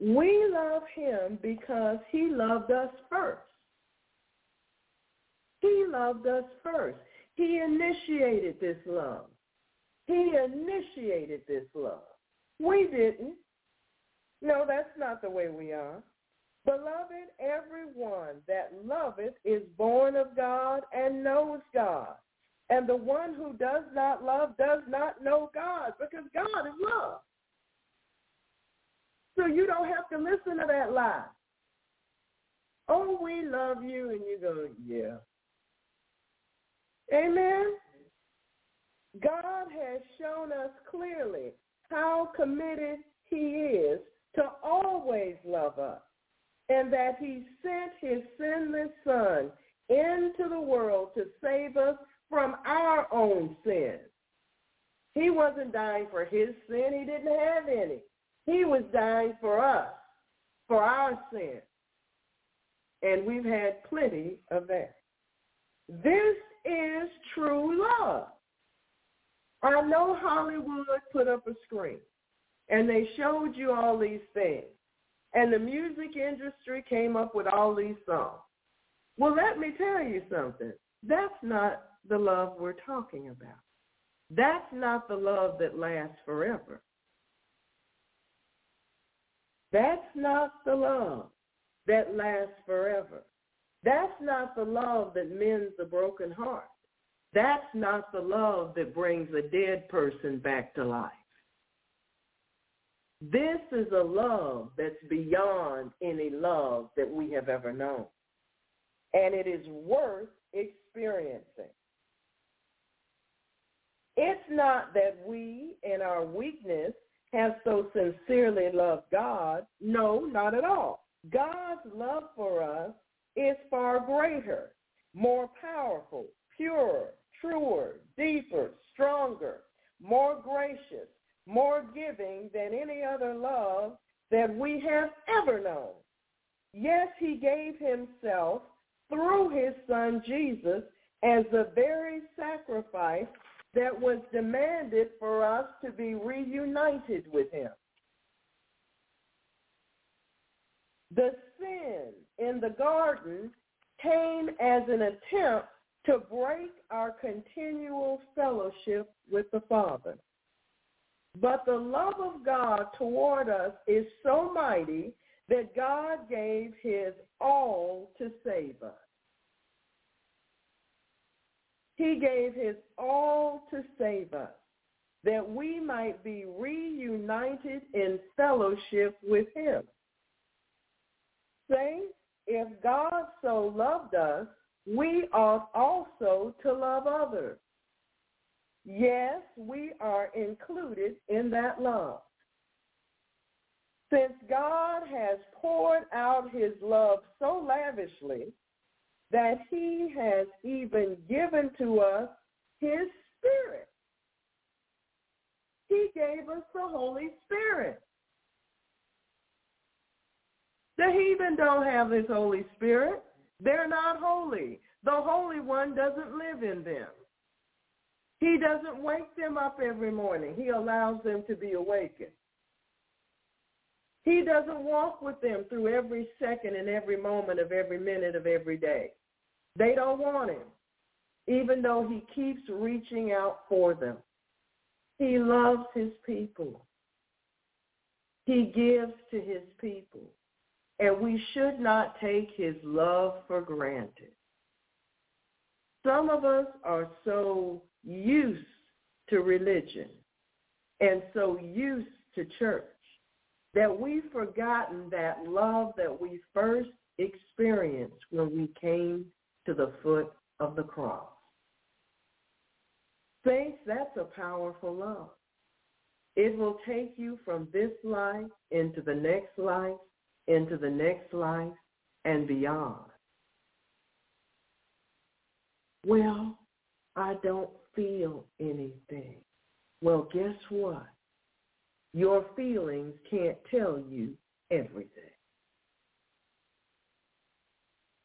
We love him because he loved us first. He loved us first. He initiated this love. He initiated this love. We didn't. No, that's not the way we are. Beloved, everyone that loveth is born of God and knows God. And the one who does not love does not know God because God is love. So you don't have to listen to that lie. Oh, we love you. And you go, yeah. Amen. God has shown us clearly how committed he is to always love us and that he sent his sinless son into the world to save us from our own sins. He wasn't dying for his sin. He didn't have any. He was dying for us, for our sin. And we've had plenty of that. This is true love. I know Hollywood put up a screen and they showed you all these things. And the music industry came up with all these songs. Well, let me tell you something. That's not the love we're talking about. That's not the love that lasts forever. That's not the love that lasts forever. That's not the love that mends a broken heart. That's not the love that brings a dead person back to life. This is a love that's beyond any love that we have ever known. And it is worth experiencing. It's not that we, in our weakness, have so sincerely loved God. No, not at all. God's love for us is far greater, more powerful, purer, truer, deeper, stronger, more gracious, more giving than any other love that we have ever known. Yes, he gave himself through his son Jesus as the very sacrifice that was demanded for us to be reunited with him. The sin in the garden came as an attempt to break our continual fellowship with the Father. But the love of God toward us is so mighty that God gave his all to save us. He gave his all to save us, that we might be reunited in fellowship with him. Saints, if God so loved us, we ought also to love others. Yes, we are included in that love. Since God has poured out his love so lavishly that he has even given to us his spirit. He gave us the Holy Spirit. The heathen don't have his Holy Spirit. They're not holy. The Holy One doesn't live in them. He doesn't wake them up every morning. He allows them to be awakened. He doesn't walk with them through every second and every moment of every minute of every day. They don't want him, even though he keeps reaching out for them. He loves his people. He gives to his people. And we should not take his love for granted. Some of us are so used to religion and so used to church that we've forgotten that love that we first experienced when we came to the foot of the cross. Saints, that's a powerful love. It will take you from this life into the next life, into the next life, and beyond. Well, I don't feel anything. Well, guess what? Your feelings can't tell you everything.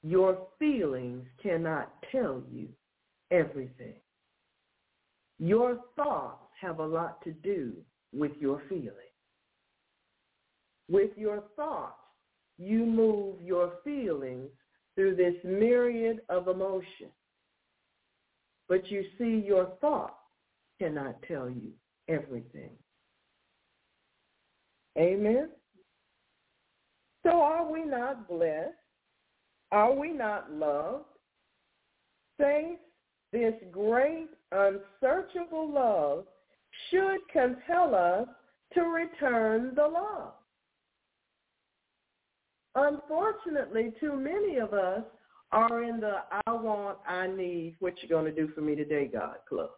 Your feelings cannot tell you everything. Your thoughts have a lot to do with your feelings. With your thoughts, you move your feelings through this myriad of emotions. But you see, your thoughts cannot tell you everything. Amen? So are we not blessed? Are we not loved? Saints, this great unsearchable love should compel us to return the love. Unfortunately, too many of us are in the I want, I need, what you going to do for me today, God club.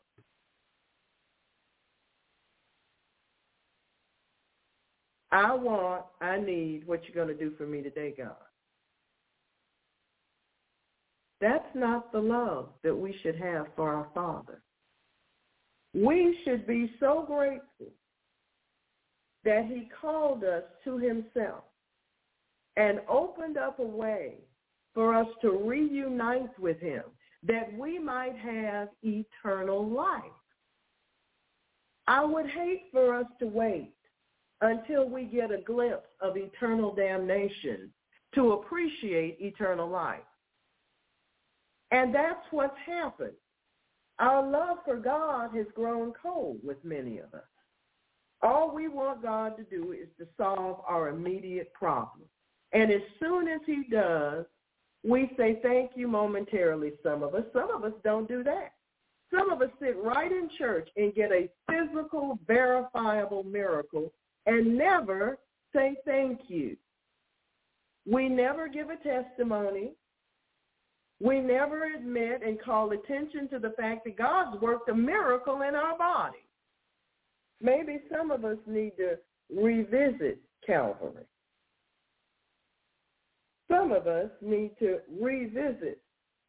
I want, I need, what you going to do for me today, God. That's not the love that we should have for our Father. We should be so grateful that he called us to himself and opened up a way for us to reunite with him that we might have eternal life. I would hate for us to wait until we get a glimpse of eternal damnation to appreciate eternal life. And that's what's happened. Our love for God has grown cold with many of us. All we want God to do is to solve our immediate problem. And as soon as he does, we say thank you momentarily, some of us. Some of us don't do that. Some of us sit right in church and get a physical, verifiable miracle and never say thank you. We never give a testimony. We never admit and call attention to the fact that God's worked a miracle in our body. Maybe some of us need to revisit Calvary. Some of us need to revisit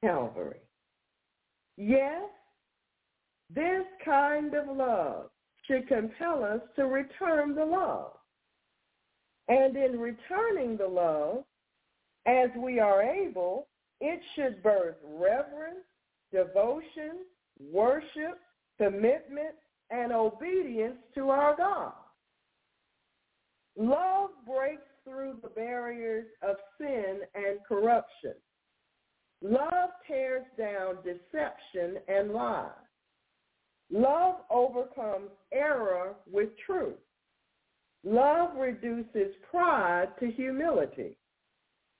Calvary. Yes, this kind of love should compel us to return the love. And in returning the love, as we are able, it should birth reverence, devotion, worship, commitment, and obedience to our God. Love breaks through the barriers of sin and corruption. Love tears down deception and lies. Love overcomes error with truth. Love reduces pride to humility.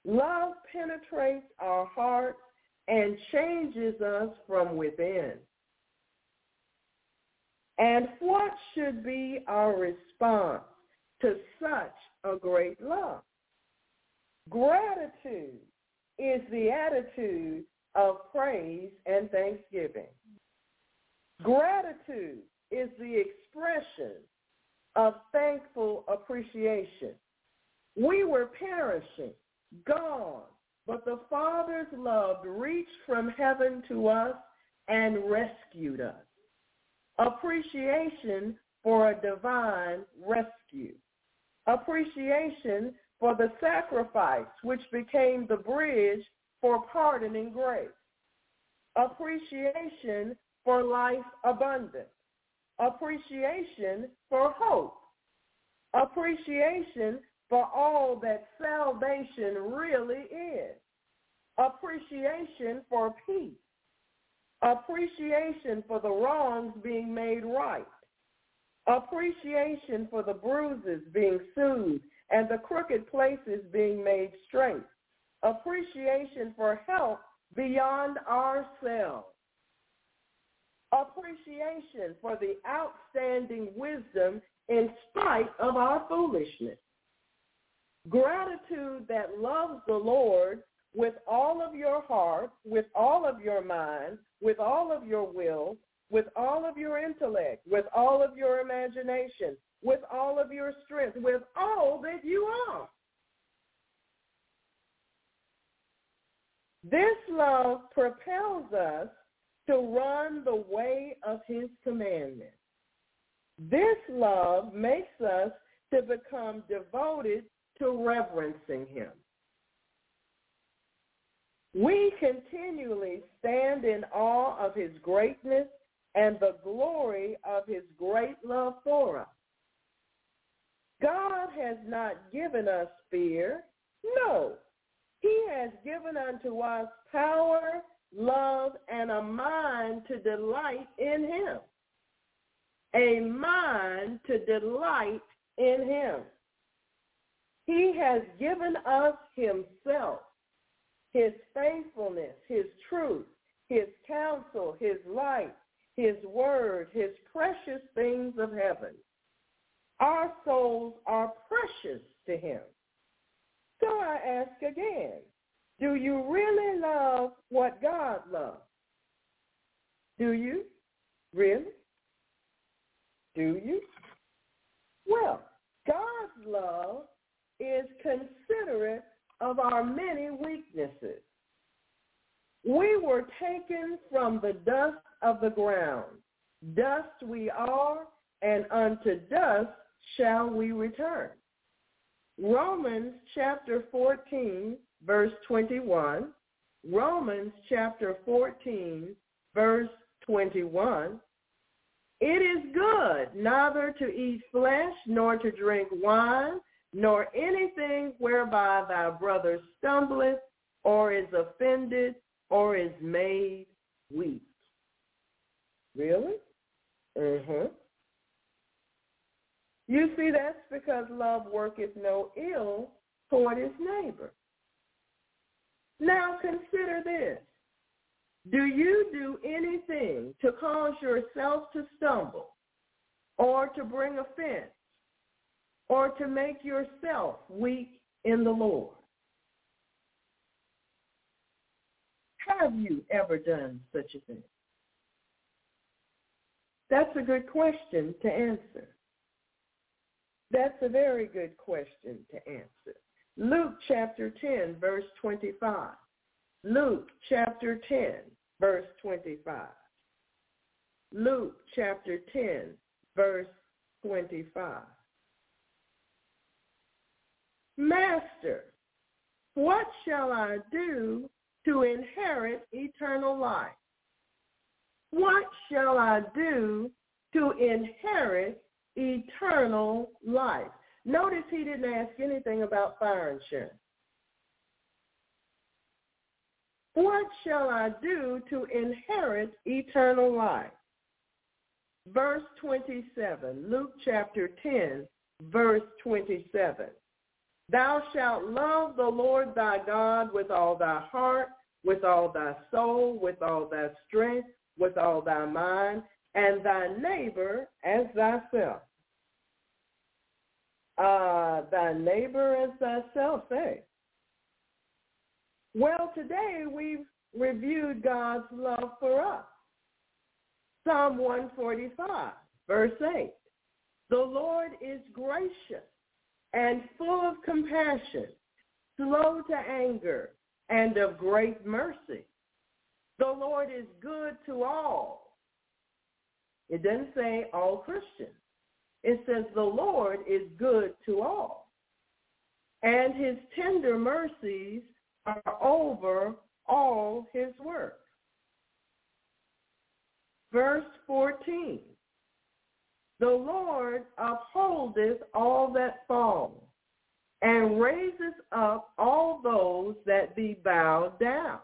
Love penetrates our hearts and changes us from within. And what should be our response to such a great love? Gratitude is the attitude of praise and thanksgiving. Gratitude is the expression of thankful appreciation. We were perishing, gone, but the Father's love reached from heaven to us and rescued us. Appreciation for a divine rescue. Appreciation for the sacrifice which became the bridge for pardoning grace. Appreciation for life abundant. Appreciation for hope. Appreciation for all that salvation really is. Appreciation for peace. Appreciation for the wrongs being made right. Appreciation for the bruises being soothed and the crooked places being made straight. Appreciation for help beyond ourselves. Appreciation for the outstanding wisdom in spite of our foolishness. Gratitude that loves the Lord with all of your heart, with all of your mind, with all of your will, with all of your intellect, with all of your imagination, with all of your strength, with all that you are. This love propels us to run the way of his commandments. This love makes us to become devoted to reverencing him. We continually stand in awe of his greatness and the glory of his great love for us. God has not given us fear. No. He has given unto us power, love, and a mind to delight in him. A mind to delight in him. He has given us himself, his faithfulness, his truth, his counsel, his light, his word, his precious things of heaven. Our souls are precious to him. So I ask again, do you really love what God loves? Do you? Really? Do you? Well, God's love is considerate of our many weaknesses. We were taken from the dust of the ground. Dust we are, and unto dust shall we return. Romans chapter 14, verse 21. Romans chapter 14, verse 21. It is good neither to eat flesh, nor to drink wine, nor anything whereby thy brother stumbleth, or is offended, or is made weak. Really? Mm-hmm. You see, that's because love worketh no ill toward his neighbor. Now consider this. Do you do anything to cause yourself to stumble or to bring offense or to make yourself weak in the Lord? have you ever done such a thing? That's a good question to answer. That's a very good question to answer. Luke chapter 10, verse 25. Luke chapter 10, verse 25. Luke chapter 10, verse 25. Master, what shall I do to inherit eternal life? What shall I do to inherit eternal life? Notice he didn't ask anything about fire insurance. What shall I do to inherit eternal life? Verse 27, Luke chapter 10, verse 27. Thou shalt love the Lord thy God with all thy heart, with all thy soul, with all thy strength, with all thy mind, and thy neighbor as thyself. Uh, thy neighbor as thyself, say. Well, today we've reviewed God's love for us. Psalm 145, verse 8. The Lord is gracious and full of compassion, slow to anger, and of great mercy. The Lord is good to all. It doesn't say all Christians. It says the Lord is good to all. And his tender mercies are over all his works. Verse 14. The Lord upholdeth all that fall, and raises up all those that be bowed down.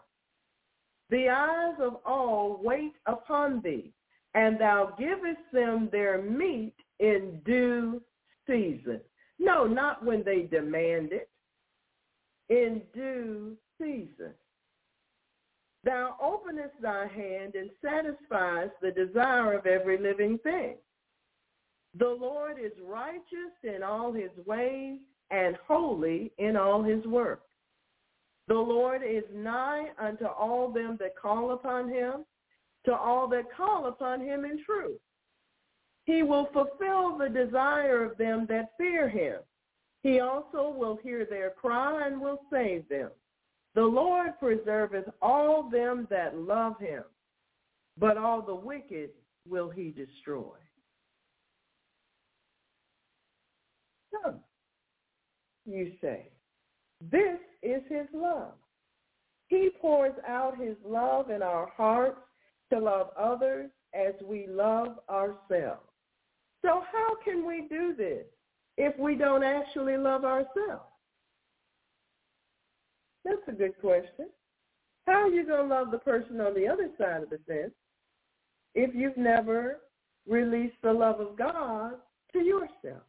The eyes of all wait upon thee, and thou givest them their meat in due season. No, not when they demand it. In due season. Thou openest thy hand and satisfies the desire of every living thing. The Lord is righteous in all his ways and holy in all his work. The Lord is nigh unto all them that call upon him, to all that call upon him in truth. He will fulfill the desire of them that fear him. He also will hear their cry and will save them. The Lord preserveth all them that love him, but all the wicked will he destroy. So, you say, this is his love. He pours out his love in our hearts to love others as we love ourselves. So how can we do this if we don't actually love ourselves? That's a good question. How are you going to love the person on the other side of the fence if you've never released the love of God to yourself?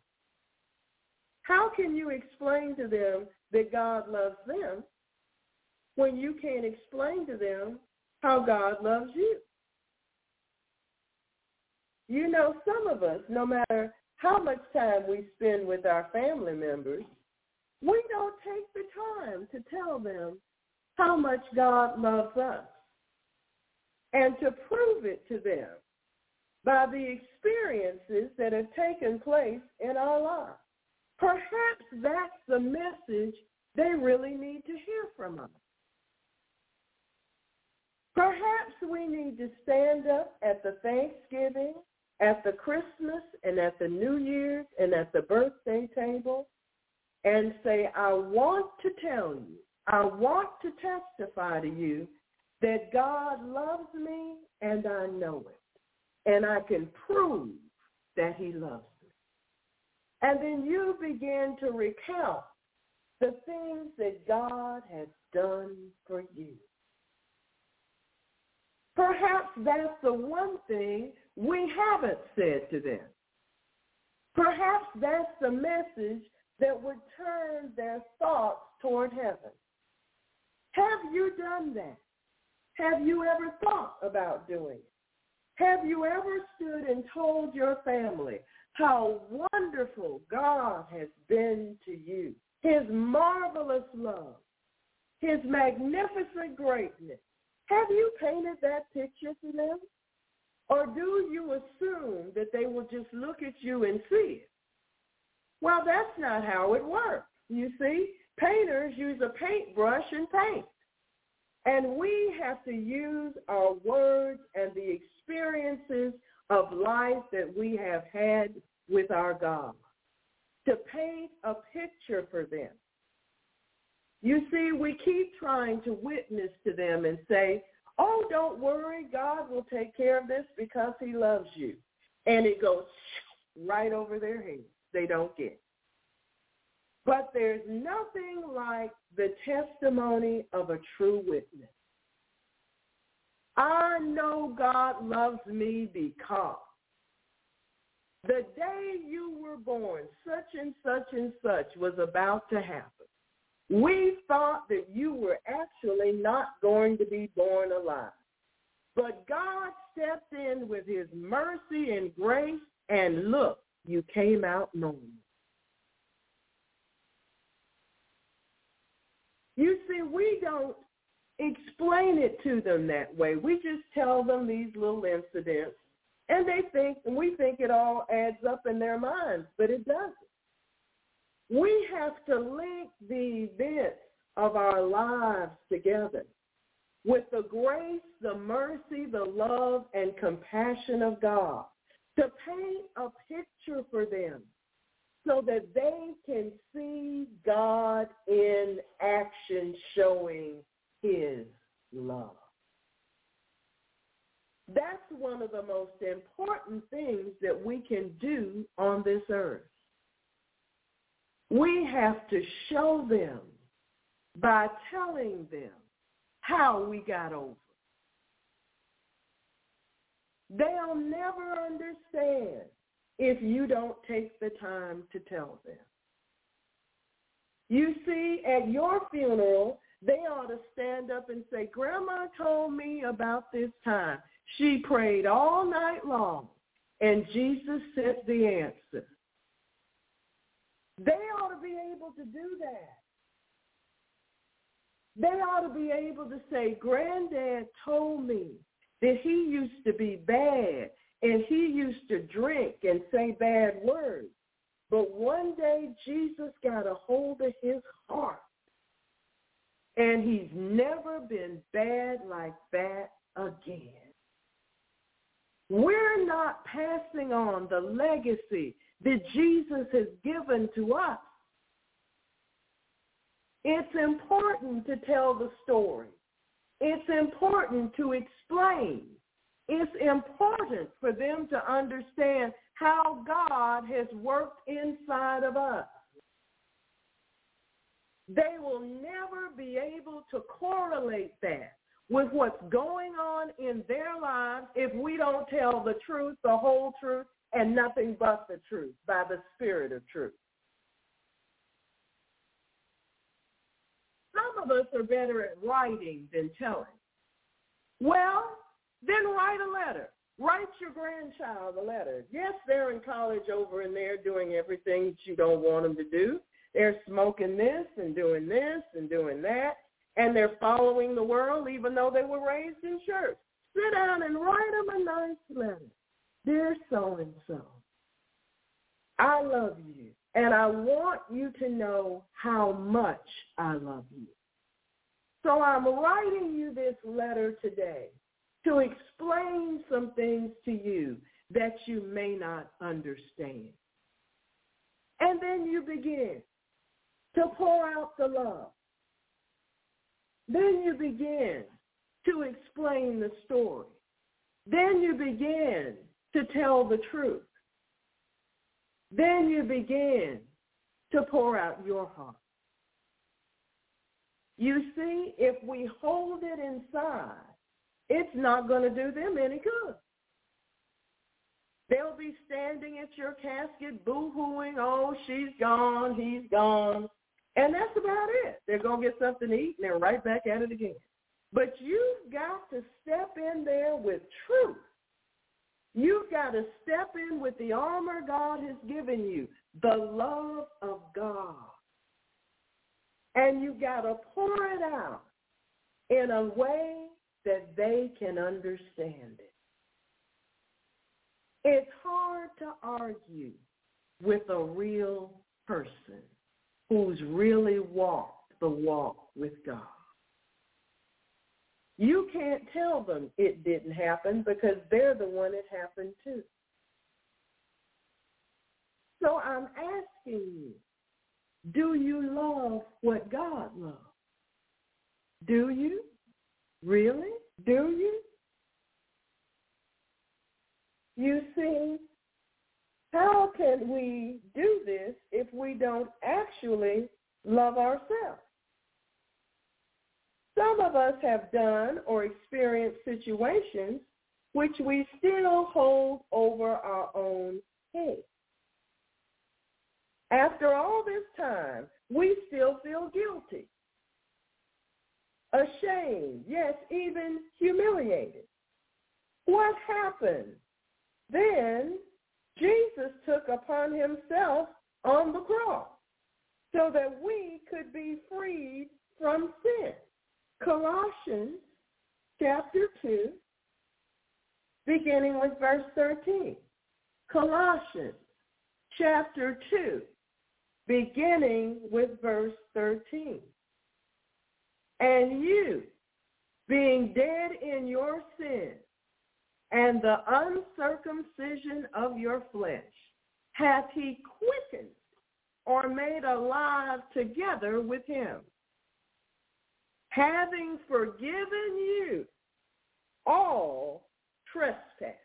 How can you explain to them that God loves them when you can't explain to them how God loves you? You know, some of us, no matter how much time we spend with our family members, we don't take the time to tell them how much God loves us and to prove it to them by the experiences that have taken place in our lives. Perhaps that's the message they really need to hear from us. Perhaps we need to stand up at the Thanksgiving, at the Christmas, and at the New Year's, and at the birthday table and say, I want to tell you, I want to testify to you that God loves me and I know it. And I can prove that he loves me. And then you begin to recount the things that God has done for you. Perhaps that's the one thing we haven't said to them. Perhaps that's the message that would turn their thoughts toward heaven. Have you done that? Have you ever thought about doing it? Have you ever stood and told your family how wonderful God has been to you? His marvelous love, his magnificent greatness, Have you painted that picture for them? Or do you assume that they will just look at you and see it? Well, that's not how it works. You see, painters use a paintbrush and paint. And we have to use our words and the experiences of life that we have had with our God to paint a picture for them. You see, we keep trying to witness to them and say, oh, don't worry, God will take care of this because he loves you. And it goes right over their heads. They don't get. But there's nothing like the testimony of a true witness. I know God loves me because the day you were born, such and such and such was about to happen. We thought that you were actually not going to be born alive. But God stepped in with his mercy and grace, and look, you came out normal. You see, we don't explain it to them that way. We just tell them these little incidents, and they think, and we think it all adds up in their minds, but it doesn't. We have to link the events of our lives together with the grace, the mercy, the love, and compassion of God to paint a picture for them so that they can see God in action showing his love. That's one of the most important things that we can do on this earth. We have to show them by telling them how we got over. They'll never understand if you don't take the time to tell them. You see, at your funeral, they ought to stand up and say, Grandma told me about this time. She prayed all night long, and Jesus sent the answer. They ought to be able to do that. They ought to be able to say, Granddad told me that he used to be bad and he used to drink and say bad words. But one day Jesus got a hold of his heart. And he's never been bad like that again. We're not passing on the legacy that Jesus has given to us. It's important to tell the story. It's important to explain. It's important for them to understand how God has worked inside of us. They will never be able to correlate that with what's going on in their lives if we don't tell the truth, the whole truth, and nothing but the truth by the spirit of truth. Some of us are better at writing than telling. Well, then write a letter. Write your grandchild a letter. Yes, they're in college over in there doing everything that you don't want them to do. They're smoking this and doing this and doing that, and they're following the world even though they were raised in church. Sit down and write them a nice letter. Dear so-and-so, I love you, and I want you to know how much I love you. So I'm writing you this letter today to explain some things to you that you may not understand. And then you begin to pour out the love. Then you begin to explain the story. Then you begin to tell the truth. Then you begin to pour out your heart. You see, if we hold it inside, it's not going to do them any good. They'll be standing at your casket boo-hooing, oh, she's gone, he's gone. And that's about it. They're going to get something to eat and they're right back at it again. But you've got to step in there with truth You've got to step in with the armor God has given you, the love of God. And you've got to pour it out in a way that they can understand it. It's hard to argue with a real person who's really walked the walk with God. You can't tell them it didn't happen because they're the one it happened to. So I'm asking you, do you love what God loves? Do you? Really? Do you? You see, how can we do this if we don't actually love ourselves? Some of us have done or experienced situations which we still hold over our own head. After all this time, we still feel guilty, ashamed, yes, even humiliated. What happened? Then Jesus took upon himself on the cross so that we could be freed from sin. Colossians chapter 2, beginning with verse 13. Colossians chapter 2, beginning with verse 13. And you, being dead in your sins and the uncircumcision of your flesh, hath he quickened or made alive together with him, having forgiven you all trespasses,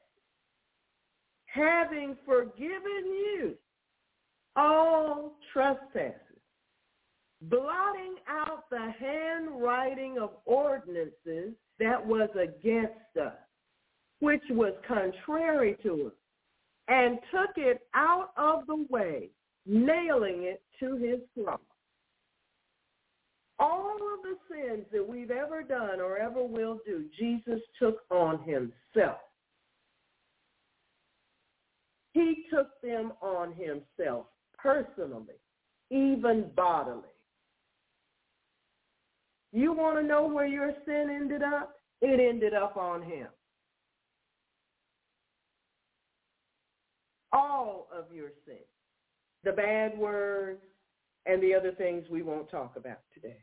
having forgiven you all trespasses, blotting out the handwriting of ordinances that was against us, which was contrary to us, and took it out of the way, nailing it to his cross. All of the sins that we've ever done or ever will do, Jesus took on himself. He took them on himself personally, even bodily. You want to know where your sin ended up? It ended up on him. All of your sins, The bad words and the other things we won't talk about today.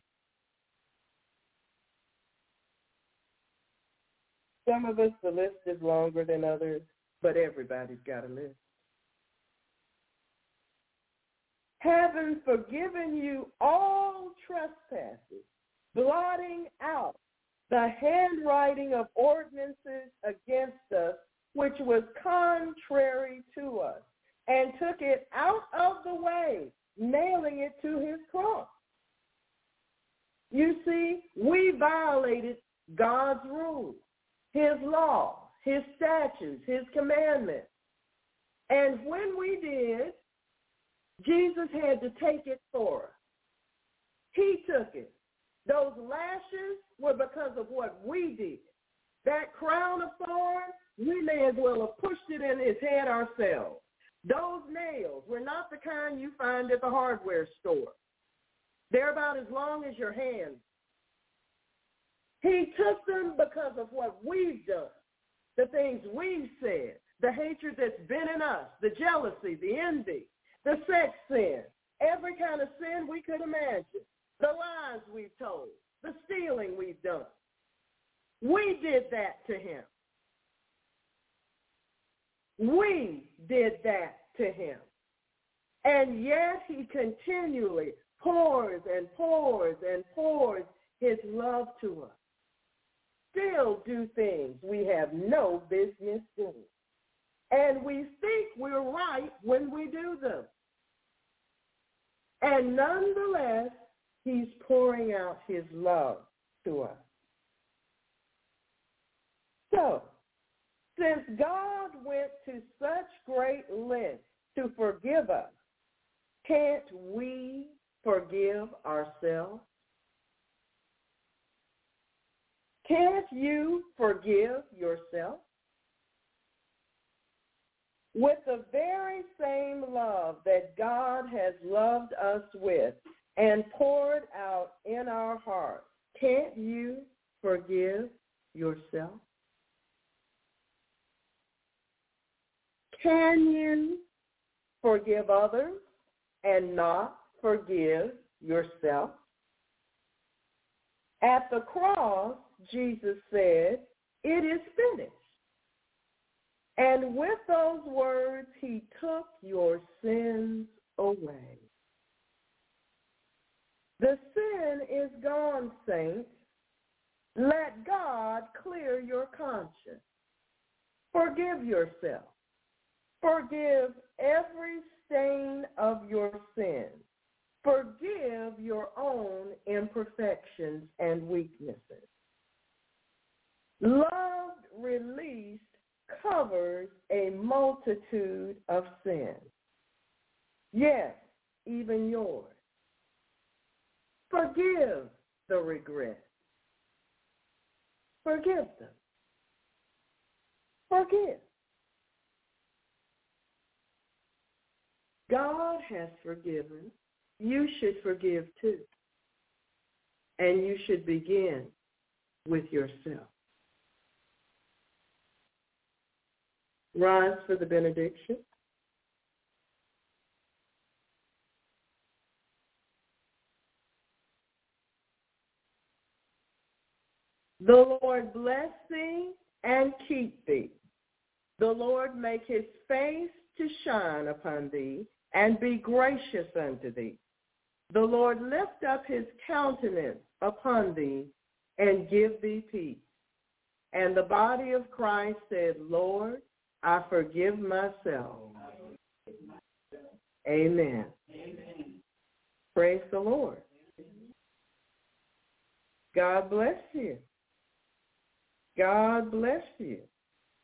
Some of us, the list is longer than others, but everybody's got a list. having forgiven you all trespasses, blotting out the handwriting of ordinances against us, which was contrary to us, and took it out of the way, nailing it to his cross. You see, we violated God's rules, his laws, his statutes, his commandments. And when we did, Jesus had to take it for us. He took it. Those lashes were because of what we did. That crown of thorns, we may as well have pushed it in his head ourselves. Those nails were not the kind you find at the hardware store. They're about as long as your hand. He took them because of what we've done, the things we've said, the hatred that's been in us, the jealousy, the envy, the sex sin, every kind of sin we could imagine, the lies we've told, the stealing we've done. We did that to him. We did that to him. And yet he continually pours and pours and pours his love to us. Still do things we have no business doing. And we think we're right when we do them. And nonetheless, he's pouring out his love to us. So, since God went to such great lengths to forgive us, can't we forgive ourselves? Can't you forgive yourself? with the very same love that God has loved us with and poured out in our hearts. Can't you forgive yourself? Can you forgive others and not forgive yourself? At the cross, Jesus said, it is finished. And with those words, he took your sins away. The sin is gone, saints. Let God clear your conscience. Forgive yourself. Forgive every stain of your sin. Forgive your own imperfections and weaknesses. Love released covers a multitude of sins. Yes, even yours. Forgive the regret. Forgive them. Forgive. God has forgiven. You should forgive too. And you should begin with yourself. Rise for the benediction. The Lord bless thee and keep thee. The Lord make his face to shine upon thee and be gracious unto thee. The Lord lift up his countenance upon thee and give thee peace. And the body of Christ said, Lord, I forgive myself. Amen. Amen. Praise the Lord. God bless you. God bless you.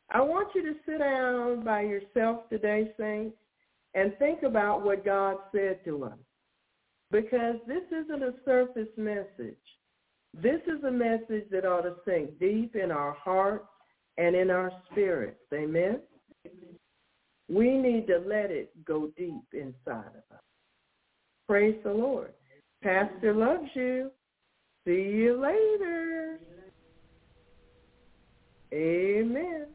I want you to sit down by yourself today, saints, and think about what God said to us. Because this isn't a surface message. This is a message that ought to sink deep in our hearts and in our spirits. Amen? We need to let it go deep inside of us. Praise the Lord. Pastor loves you. See you later. Amen.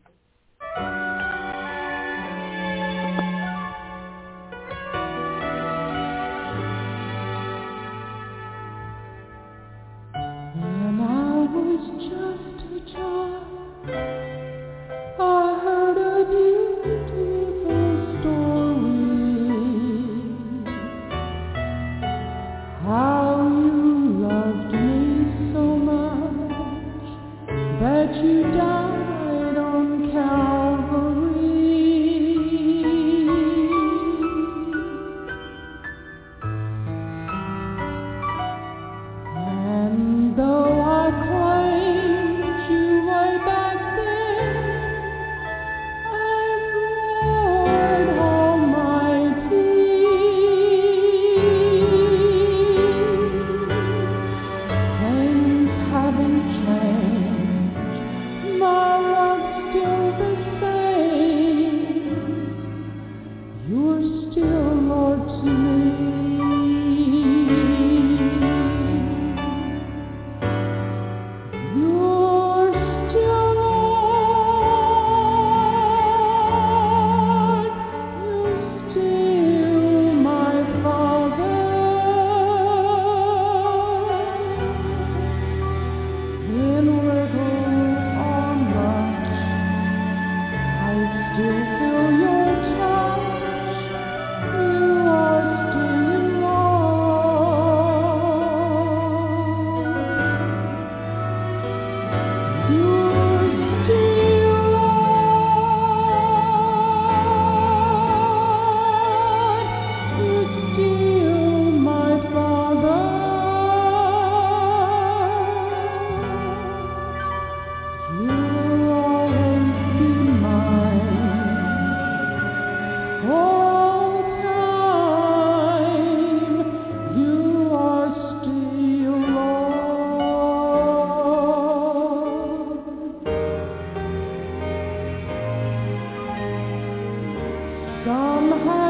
Some